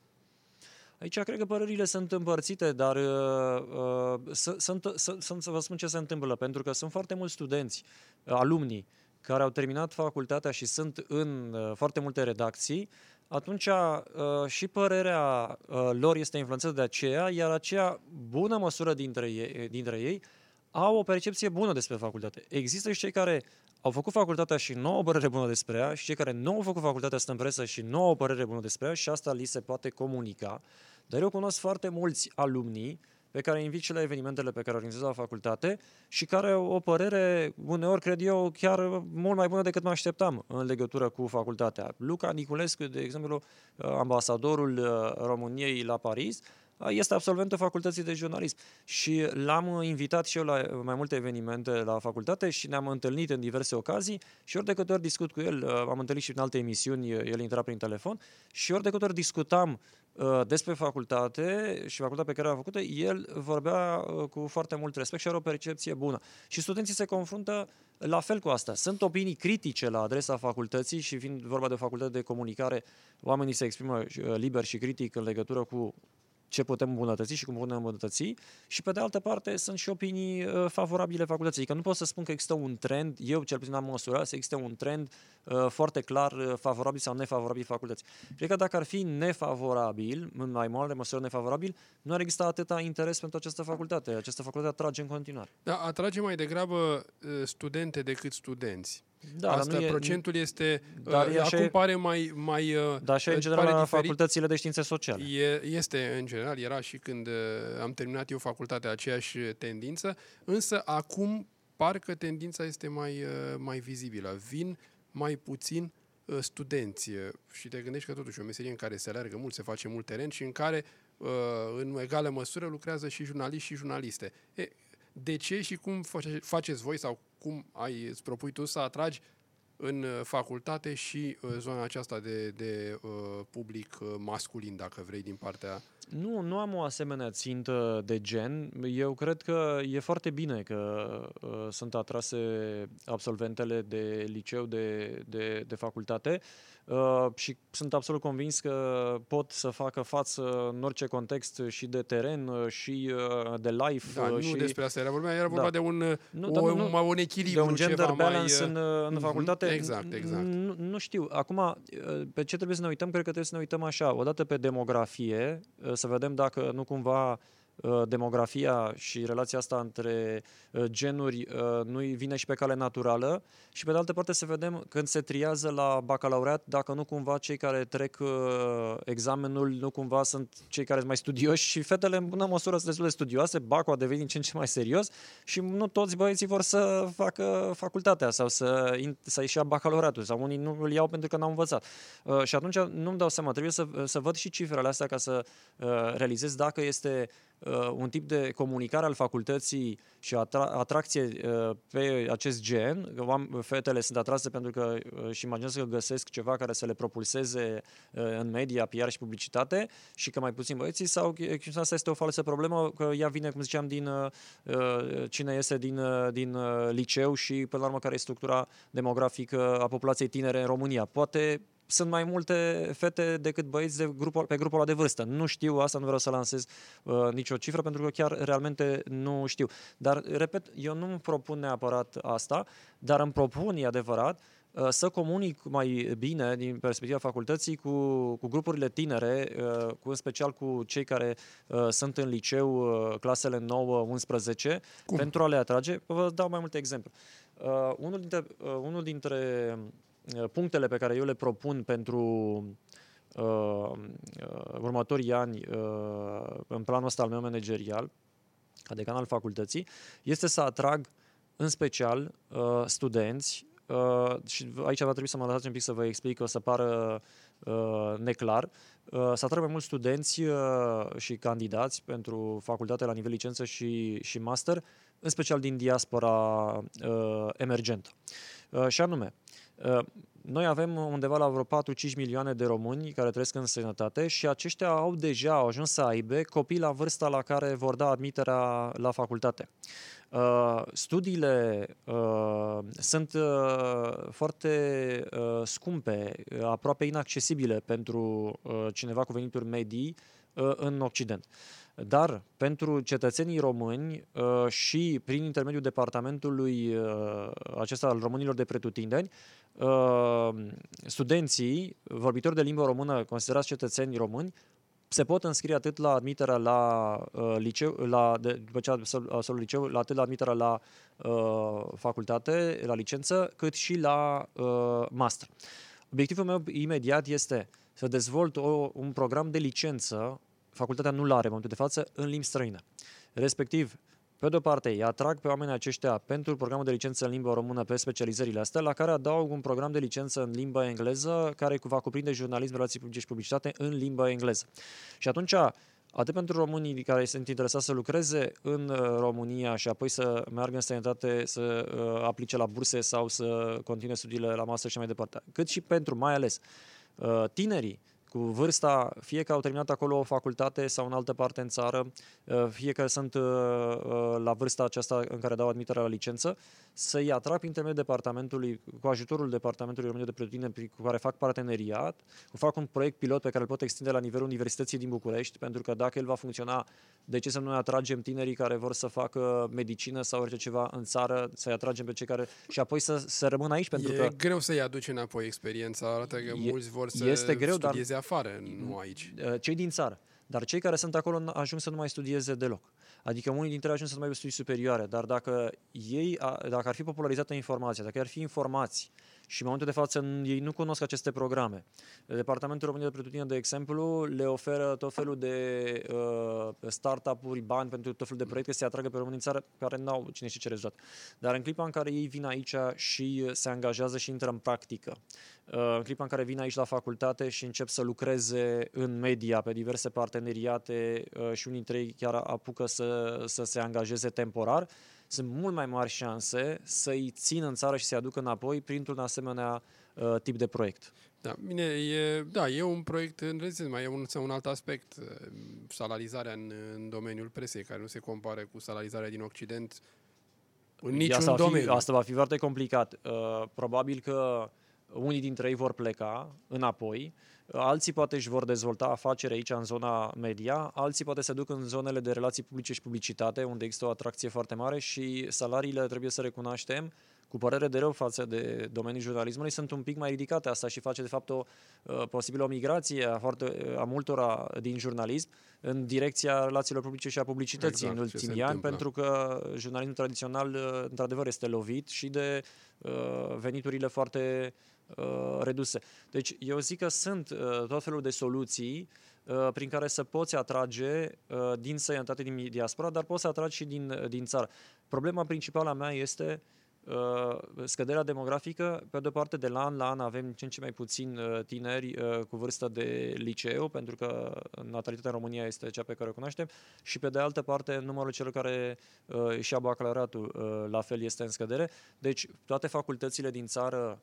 Aici cred că părerile sunt împărțite, dar uh, uh sunt, sunt, sunt, să vă spun ce se întâmplă, pentru că sunt foarte mulți studenți, uh, alumnii, care au terminat facultatea și sunt în uh, foarte multe redacții, atunci uh, și părerea uh, lor este influențată de aceea, iar aceea bună măsură dintre ei, dintre ei au o percepție bună despre facultate. Există și cei care au făcut facultatea și nu au o părere bună despre ea și cei care nu au făcut facultatea sunt în presă și nu au o părere bună despre ea și asta li se poate comunica. Dar eu cunosc foarte mulți alumni pe care invit și la evenimentele pe care organizează la facultate și care au o părere, uneori cred eu, chiar mult mai bună decât mă așteptam în legătură cu facultatea. Luca Niculescu, de exemplu, ambasadorul uh, României la Paris, este absolventul facultății de jurnalism și l-am invitat și eu la mai multe evenimente la facultate și ne-am întâlnit în diverse ocazii și ori de câte ori discut cu el, uh, am întâlnit și în alte emisiuni, el intra prin telefon și ori de câte ori discutam uh, despre facultate și facultatea pe care a făcut el vorbea uh, cu foarte mult respect și are o percepție bună. Și studenții se confruntă la fel cu asta. Sunt opinii critice la adresa facultății și fiind vorba de o facultate de comunicare, oamenii se exprimă liber și critic în legătură cu ce putem îmbunătăți și cum putem îmbunătăți și pe de altă parte sunt și opinii uh, favorabile facultății. Adică nu pot să spun că există un trend, eu cel puțin am măsurat, să existe un trend uh, foarte clar uh, favorabil sau nefavorabil facultății. Cred că dacă ar fi nefavorabil, în mai mare măsură nefavorabil, nu ar exista atâta interes pentru această facultate. Această facultate atrage în continuare. Da, atrage mai degrabă studente decât studenți. Da, Asta, nu e, procentul este, dar uh, acum pare mai... mai uh, dar și în general la facultățile de științe sociale. E, este, în general, era și când uh, am terminat eu facultatea aceeași tendință, însă acum parcă tendința este mai, uh, mai vizibilă. Vin mai puțin uh, studenți uh, și te gândești că totuși o meserie în care se alergă mult, se face mult teren și în care uh, în egală măsură lucrează și jurnaliști și jurnaliste. E, de ce și cum faceți voi sau cum ai, îți propui tu să atragi în uh, facultate și uh, zona aceasta de, de uh, public uh, masculin, dacă vrei, din partea... Nu, nu am o asemenea țintă de gen. Eu cred că e foarte bine că uh, sunt atrase absolventele de liceu, de, de, de facultate. Uh, Uh, și sunt absolut convins că pot să facă față în orice context și de teren uh, și uh, de life. Da, nu și... despre asta era vorba, era vorba da. de un, nu, o, nu, un, un echilibru De un gender ceva balance mai... în, în uh-huh, facultate. Exact, exact. Nu, nu știu. Acum, pe ce trebuie să ne uităm? Cred că trebuie să ne uităm așa. Odată pe demografie, să vedem dacă nu cumva Uh, demografia și relația asta între uh, genuri uh, nu vine și pe cale naturală și pe de altă parte să vedem când se triază la bacalaureat dacă nu cumva cei care trec examenul nu cumva sunt cei care sunt mai studioși și fetele în bună măsură sunt destul de studioase, bacul a devenit din ce în ce mai serios și nu toți băieții vor să facă facultatea sau să, să ieși bacalaureatul sau unii nu îl iau pentru că n-au învățat. Și atunci nu-mi dau seama, trebuie să, să văd și cifrele astea ca să realizez dacă este uh, un tip de comunicare al facultății și atra- atracție uh, pe acest gen. Fetele sunt atrase pentru că uh, și imaginează că găsesc ceva care să le propulseze uh, în media, PR și publicitate și că mai puțin băieții sau asta este o falsă problemă că ea vine, cum ziceam, din uh, uh, cine este din, uh, din uh, liceu și până la urmă care e structura demografică a populației tinere în România. Poate sunt mai multe fete decât băieți de grupul, pe grupul ăla de vârstă. Nu știu, asta nu vreau să lansez uh, nicio cifră, pentru că chiar realmente nu știu. Dar, repet, eu nu îmi propun neapărat asta, dar îmi propun, e adevărat, uh, să comunic mai bine din perspectiva facultății cu, cu grupurile tinere, uh, cu în special cu cei care uh, sunt în liceu, clasele 9-11, pentru a le atrage. Vă dau mai multe exemple. Unul dintre, unul dintre Uh, punctele pe care eu le propun pentru uh, uh, următorii ani uh, în planul ăsta al meu managerial, ca decan al facultății, este să atrag în special uh, studenți uh, și aici va trebui să mă lăsați un pic să vă explic, o să pară uh, neclar, uh, să atrag mai mulți studenți uh, și candidați pentru facultate la nivel licență și, și master, în special din diaspora uh, emergentă. Uh, și anume, Uh, noi avem undeva la vreo 4-5 milioane de români care trăiesc în sănătate și aceștia au deja au ajuns să aibă copii la vârsta la care vor da admiterea la facultate. Uh, studiile uh, sunt uh, foarte uh, scumpe, aproape inaccesibile pentru uh, cineva cu venituri medii uh, în Occident. Dar pentru cetățenii români uh, și prin intermediul departamentului uh, acesta al românilor de pretutindeni, uh, studenții, vorbitori de limbă română, considerați cetățeni români, se pot înscrie atât la admiterea la uh, liceu, la, de, după ce absolvă liceu, la atât la admiterea la uh, facultate, la licență, cât și la uh, master. Obiectivul meu imediat este să dezvolt o, un program de licență, facultatea nu l-are în momentul de față, în limbi străine. Respectiv, pe de o parte, îi atrag pe oamenii aceștia pentru programul de licență în limba română pe specializările astea, la care adaug un program de licență în limba engleză, care va cuprinde jurnalism, relații publice și publicitate în limba engleză. Și atunci, atât pentru românii care sunt interesați să lucreze în uh, România și apoi să meargă în străinătate să uh, aplice la burse sau să continue studiile la master și mai departe, cât și pentru, mai ales, uh, tinerii cu vârsta, fie că au terminat acolo o facultate sau în altă parte în țară, uh, fie că sunt uh, uh, la vârsta aceasta în care dau admiterea la licență, să-i atrag prin intermediul departamentului, cu ajutorul departamentului României de Pretutindeni cu care fac parteneriat, cu fac un proiect pilot pe care îl pot extinde la nivelul Universității din București, pentru că dacă el va funcționa, de ce să nu ne atragem tinerii care vor să facă medicină sau orice ceva în țară, să-i atragem pe cei care... și apoi să, să rămână aici, pentru e că... greu să-i aduci înapoi experiența, arată că e, mulți vor să este greu, studieze dar afară, nu aici. Uh, cei din țară. Dar cei care sunt acolo ajung să nu mai studieze deloc. Adică unii dintre ei ajung să nu mai aibă studii superioare, dar dacă ei, dacă ar fi popularizată informația, dacă ar fi informați și în momentul de față ei nu cunosc aceste programe. Departamentul României de Pretutindeni, de exemplu, le oferă tot felul de uh, startup-uri, bani pentru tot felul de proiecte să se atragă pe români în țară care nu au cine știe ce rezultat. Dar în clipa în care ei vin aici și se angajează și intră în practică, uh, în clipa în care vin aici la facultate și încep să lucreze în media pe diverse parteneriate uh, și unii dintre ei chiar apucă să, să se angajeze temporar, sunt mult mai mari șanse să-i țină în țară și să-i aducă înapoi printr-un asemenea uh, tip de proiect. Da, bine, e, da, e un proiect, în mai e un, un alt aspect, uh, salarizarea în, în domeniul presei, care nu se compară cu salarizarea din Occident în niciun asta domeniu. Fi, asta va fi foarte complicat. Uh, probabil că unii dintre ei vor pleca înapoi, alții poate își vor dezvolta afaceri aici în zona media, alții poate se duc în zonele de relații publice și publicitate, unde există o atracție foarte mare și salariile, trebuie să recunoaștem, cu părere de rău față de domeniul jurnalismului, sunt un pic mai ridicate. Asta și face, de fapt, o uh, posibilă o migrație a, foarte, a multora din jurnalism în direcția relațiilor publice și a publicității exact, în ultimii ani, pentru că jurnalismul tradițional, uh, într-adevăr, este lovit și de uh, veniturile foarte uh, reduse. Deci, eu zic că sunt uh, tot felul de soluții uh, prin care să poți atrage uh, din sănătate din diaspora, dar poți să atragi și din, uh, din țară. Problema principală a mea este Uh, scăderea demografică, pe de o parte, de la an la an avem ce în ce mai puțin uh, tineri uh, cu vârstă de liceu, pentru că natalitatea în România este cea pe care o cunoaștem, și pe de altă parte, numărul celor care își ia bacalaureatul la fel este în scădere. Deci, toate facultățile din țară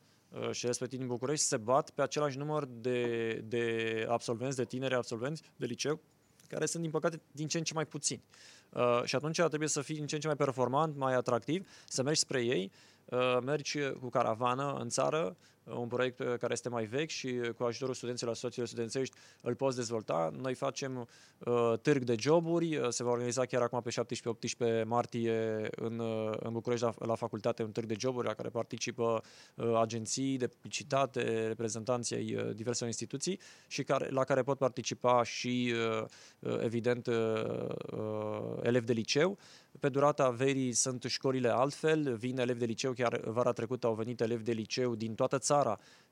și respectiv din București se bat pe același număr de, de absolvenți, de tineri absolvenți de liceu, care sunt, din păcate, din ce în ce mai puțini. Uh, și atunci trebuie să fii în ce în ce mai performant, mai atractiv, să mergi spre ei, uh, mergi cu caravană în țară, un proiect uh, care este mai vechi și uh, cu ajutorul studenților asociațiilor studențești îl poți dezvolta. Noi facem uh, târg de joburi, uh, se va organiza chiar acum pe 17-18 martie în, uh, în București la, la facultate un târg de joburi la care participă uh, agenții de publicitate, reprezentanții ai uh, diverselor instituții și care, la care pot participa și uh, evident uh, uh, elevi de liceu. Pe durata verii sunt școlile altfel, vin elevi de liceu, chiar vara trecută au venit elevi de liceu din toată țara,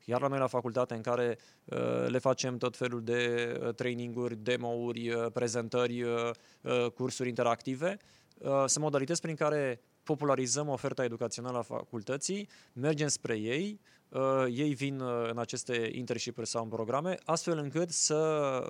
iar la noi la facultate în care uh, le facem tot felul de uh, traininguri, demo-uri, uh, prezentări, uh, uh, cursuri interactive. Uh, sunt modalități prin care popularizăm oferta educațională a facultății, mergem spre ei, uh, ei vin uh, în aceste internship sau în programe, astfel încât să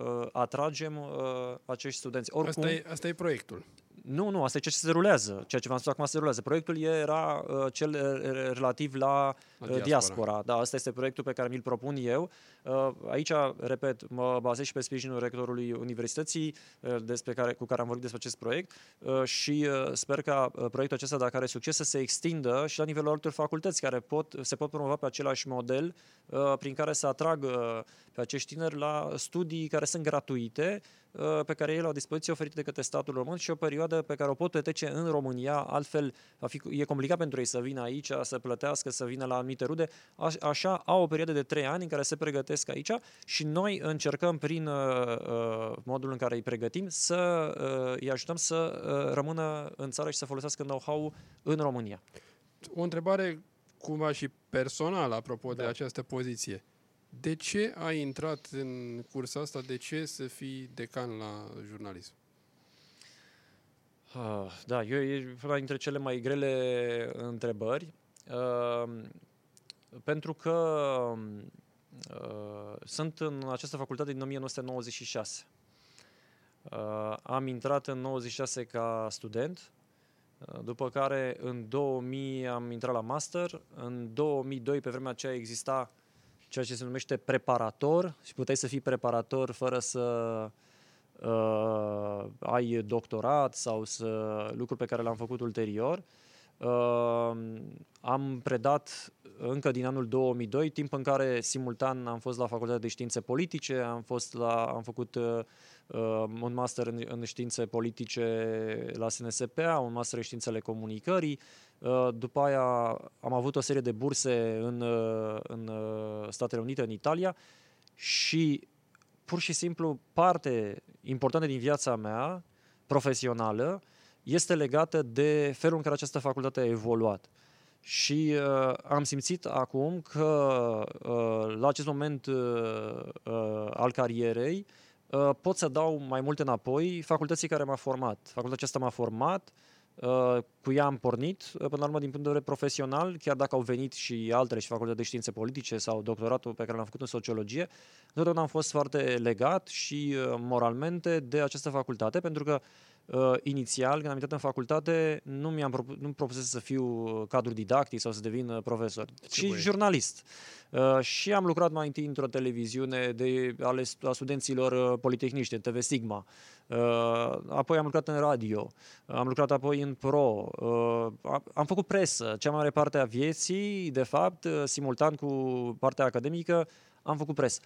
uh, atragem uh, acești studenți. Oricum, asta, e, asta e proiectul. Nu, nu, asta e ceea ce se rulează. Ceea ce v-am spus acum se rulează. Proiectul era uh, cel uh, relativ la, la uh, diaspora. diaspora. Da, asta este proiectul pe care mi-l propun eu. Uh, aici, repet, mă bazez și pe sprijinul rectorului universității uh, despre care, cu care am vorbit despre acest proiect uh, și uh, sper ca uh, proiectul acesta, dacă are succes, să se extindă și la nivelul altor facultăți care pot, se pot promova pe același model uh, prin care să atragă pe acești tineri la studii care sunt gratuite, uh, pe care ei la dispoziție oferite de către statul român și o perioadă pe care o pot petrece în România, altfel va fi, e complicat pentru ei să vină aici, să plătească, să vină la anumite rude, Aș, așa au o perioadă de trei ani în care se pregătesc aici și noi încercăm prin uh, uh modul în care îi pregătim să uh, îi ajutăm să uh, rămână în țară și să folosească know-how în România. O întrebare cumva și personală apropo da. de această poziție. De ce ai intrat în cursa asta? De ce să fii decan la jurnalism? Uh, da, eu, e una dintre cele mai grele întrebări. Uh, pentru că uh, sunt în această facultate din 1996. Uh, am intrat în 96 ca student, uh, după care în 2000 am intrat la master, în 2002 pe vremea aceea exista ceea ce se numește preparator și puteai să fii preparator fără să uh, ai doctorat sau să lucruri pe care le-am făcut ulterior. Uh, am predat încă din anul 2002, timp în care simultan am fost la Facultatea de Științe Politice, am, fost la, am făcut uh, un master în, în științe politice la SNSPA, un master în științele comunicării, Uh, după aia am avut o serie de burse în, uh, în uh, Statele Unite, în Italia și pur și simplu parte importantă din viața mea profesională este legată de felul în care această facultate a evoluat. Și uh, am simțit acum că uh, la acest moment uh, al carierei uh, pot să dau mai multe înapoi facultății care m-a format. Facultatea aceasta m-a format, uh, Uh, cu ea am pornit, uh, până la urmă, din punct de vedere profesional, chiar dacă au venit și altele și facultate de științe politice sau doctoratul pe care l-am făcut în sociologie, întotdeauna am fost foarte legat și uh, moralmente de această facultate, pentru că uh, inițial, când am intrat în facultate, nu mi-am propus, nu propus să fiu cadru didactic sau să devin uh, profesor, ci jurnalist. Uh, și am lucrat mai întâi într-o televiziune de, ale a studenților uh, politehniști, în TV Sigma. Uh, apoi am lucrat în radio, am lucrat apoi în pro, uh, am făcut presă, cea mai mare parte a vieții, de fapt, uh, simultan cu partea academică, am făcut presă.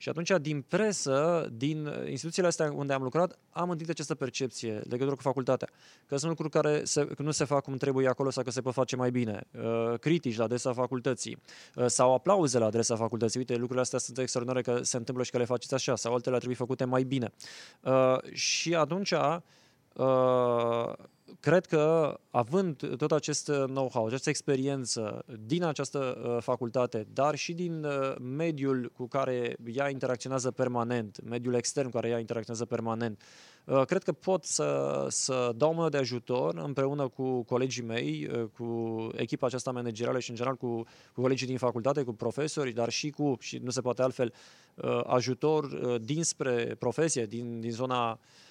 Și atunci, din presă, din instituțiile astea unde am lucrat, am întâlnit această percepție legătură cu facultatea. Că sunt lucruri care se, că nu se fac cum trebuie acolo sau că se pot face mai bine. Uh, critici la adresa facultății uh, sau aplauze la adresa facultății. Uite, lucrurile astea sunt extraordinare că se întâmplă și că le faceți așa sau altele ar trebui făcute mai bine. Uh, și atunci Uh, cred că având tot acest know-how, această experiență din această uh, facultate, dar și din uh, mediul cu care ea interacționează permanent, mediul extern cu care ea interacționează permanent, uh, cred că pot să, să dau mână de ajutor împreună cu colegii mei, uh, cu echipa aceasta managerială și în general cu, cu colegii din facultate, cu profesori, dar și cu, și nu se poate altfel, uh, ajutor uh, dinspre profesie, din, din zona uh, Uh,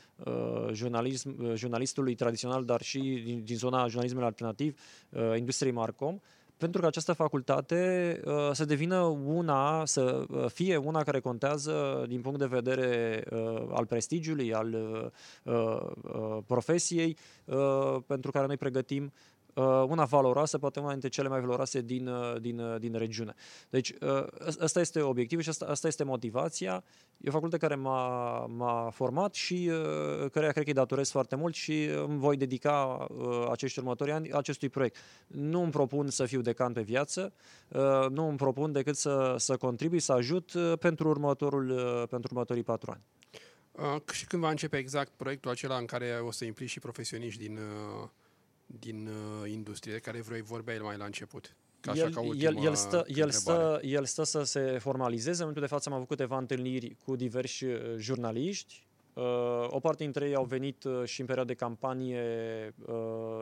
jurnalism, uh, jurnalistului tradițional, dar și din, din zona jurnalismului alternativ, uh, industriei Marcom, pentru că această facultate uh, să devină una, să fie una care contează din punct de vedere uh, al prestigiului, al uh, profesiei pentru care noi pregătim Uh, una valoroasă, poate una dintre cele mai valoroase din, uh, din, uh, din regiune. Deci ăsta este obiectivul și asta, asta este motivația. E o facultate care m-a, m-a format și care cred că îi datorez foarte mult și îmi voi dedica acești următori ani acestui proiect. Nu îmi propun să fiu decan pe viață, nu îmi propun decât să, să contribui, să ajut pentru, următorul, pentru următorii patru ani. și când va începe exact proiectul acela în care o să implici și profesioniști din din uh, industrie, de care vrei vorbea mai la început? Ca el, ca el, el, stă, el, stă, el stă să se formalizeze. În momentul de față am avut câteva întâlniri cu diversi uh, jurnaliști Uh, o parte dintre ei au venit uh, și în perioada de campanie uh,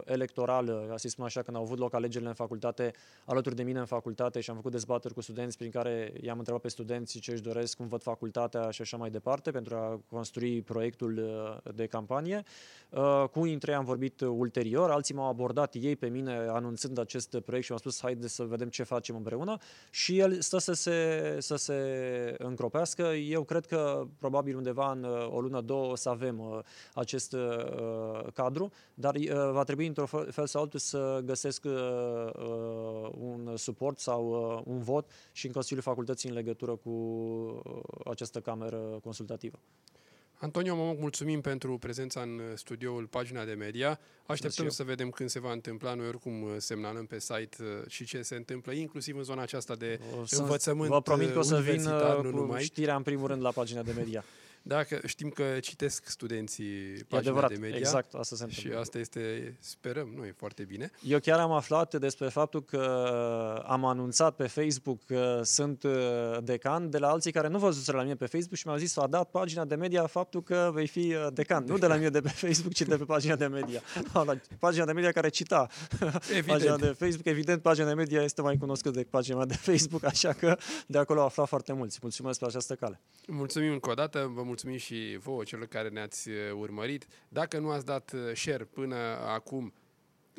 electorală, să spun așa, când au avut loc alegerile în facultate, alături de mine în facultate și am făcut dezbateri cu studenți prin care i-am întrebat pe studenți ce își doresc, cum văd facultatea și așa mai departe, pentru a construi proiectul de campanie. Cu unii dintre ei am vorbit ulterior, alții m-au abordat ei pe mine anunțând acest proiect și mi-au spus haide să vedem ce facem împreună și el stă să se, să se încropească. Eu cred că probabil undeva în o lună, două o să avem uh, acest uh, cadru, dar uh, va trebui într-un fel sau altul să găsesc uh, uh, un suport sau uh, un vot și în Consiliul Facultății în legătură cu uh, această cameră consultativă. Antonio Momoc, mulțumim pentru prezența în studioul Pagina de Media. Așteptăm să vedem când se va întâmpla. Noi oricum uh, semnalăm pe site uh, și ce se întâmplă, inclusiv în zona aceasta de o să, învățământ Vă promit că o să vin cu numai. știrea în primul rând la Pagina de Media. Da, că știm că citesc studenții pagina adevărat, de media. exact, asta se întâmplă. Și asta este, sperăm, nu e foarte bine. Eu chiar am aflat despre faptul că am anunțat pe Facebook că sunt uh, decan de la alții care nu văzuseră la mine pe Facebook și mi-au zis, a dat pagina de media faptul că vei fi uh, decan. Nu de la mine de pe Facebook, ci de pe pagina de media. pagina de media care cita. Evident. Pagina de Facebook, evident, pagina de media este mai cunoscută decât pagina de Facebook, așa că de acolo au aflat foarte mulți. Mulțumesc pe această cale. Mulțumim încă o dată, vă mulțumim mulțumim și vouă, celor care ne-ați uh, urmărit. Dacă nu ați dat uh, share până acum,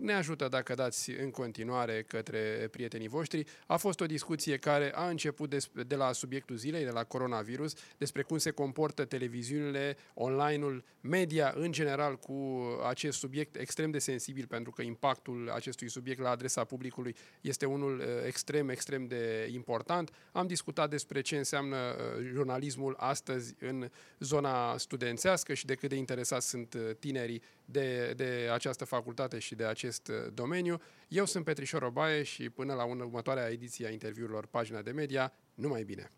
ne ajută dacă dați în continuare către prietenii voștri. A fost o discuție care a început de la subiectul zilei, de la coronavirus, despre cum se comportă televiziunile, online-ul, media în general cu acest subiect extrem de sensibil, pentru că impactul acestui subiect la adresa publicului este unul uh, extrem, extrem de important. Am discutat despre ce înseamnă uh, jurnalismul astăzi în zona studențească și de cât de interesați sunt uh, tinerii de, de această facultate și de acest uh, domeniu. Eu sunt Petrișor Obaie și până la următoarea ediție a interviurilor Pagina de Media, numai bine!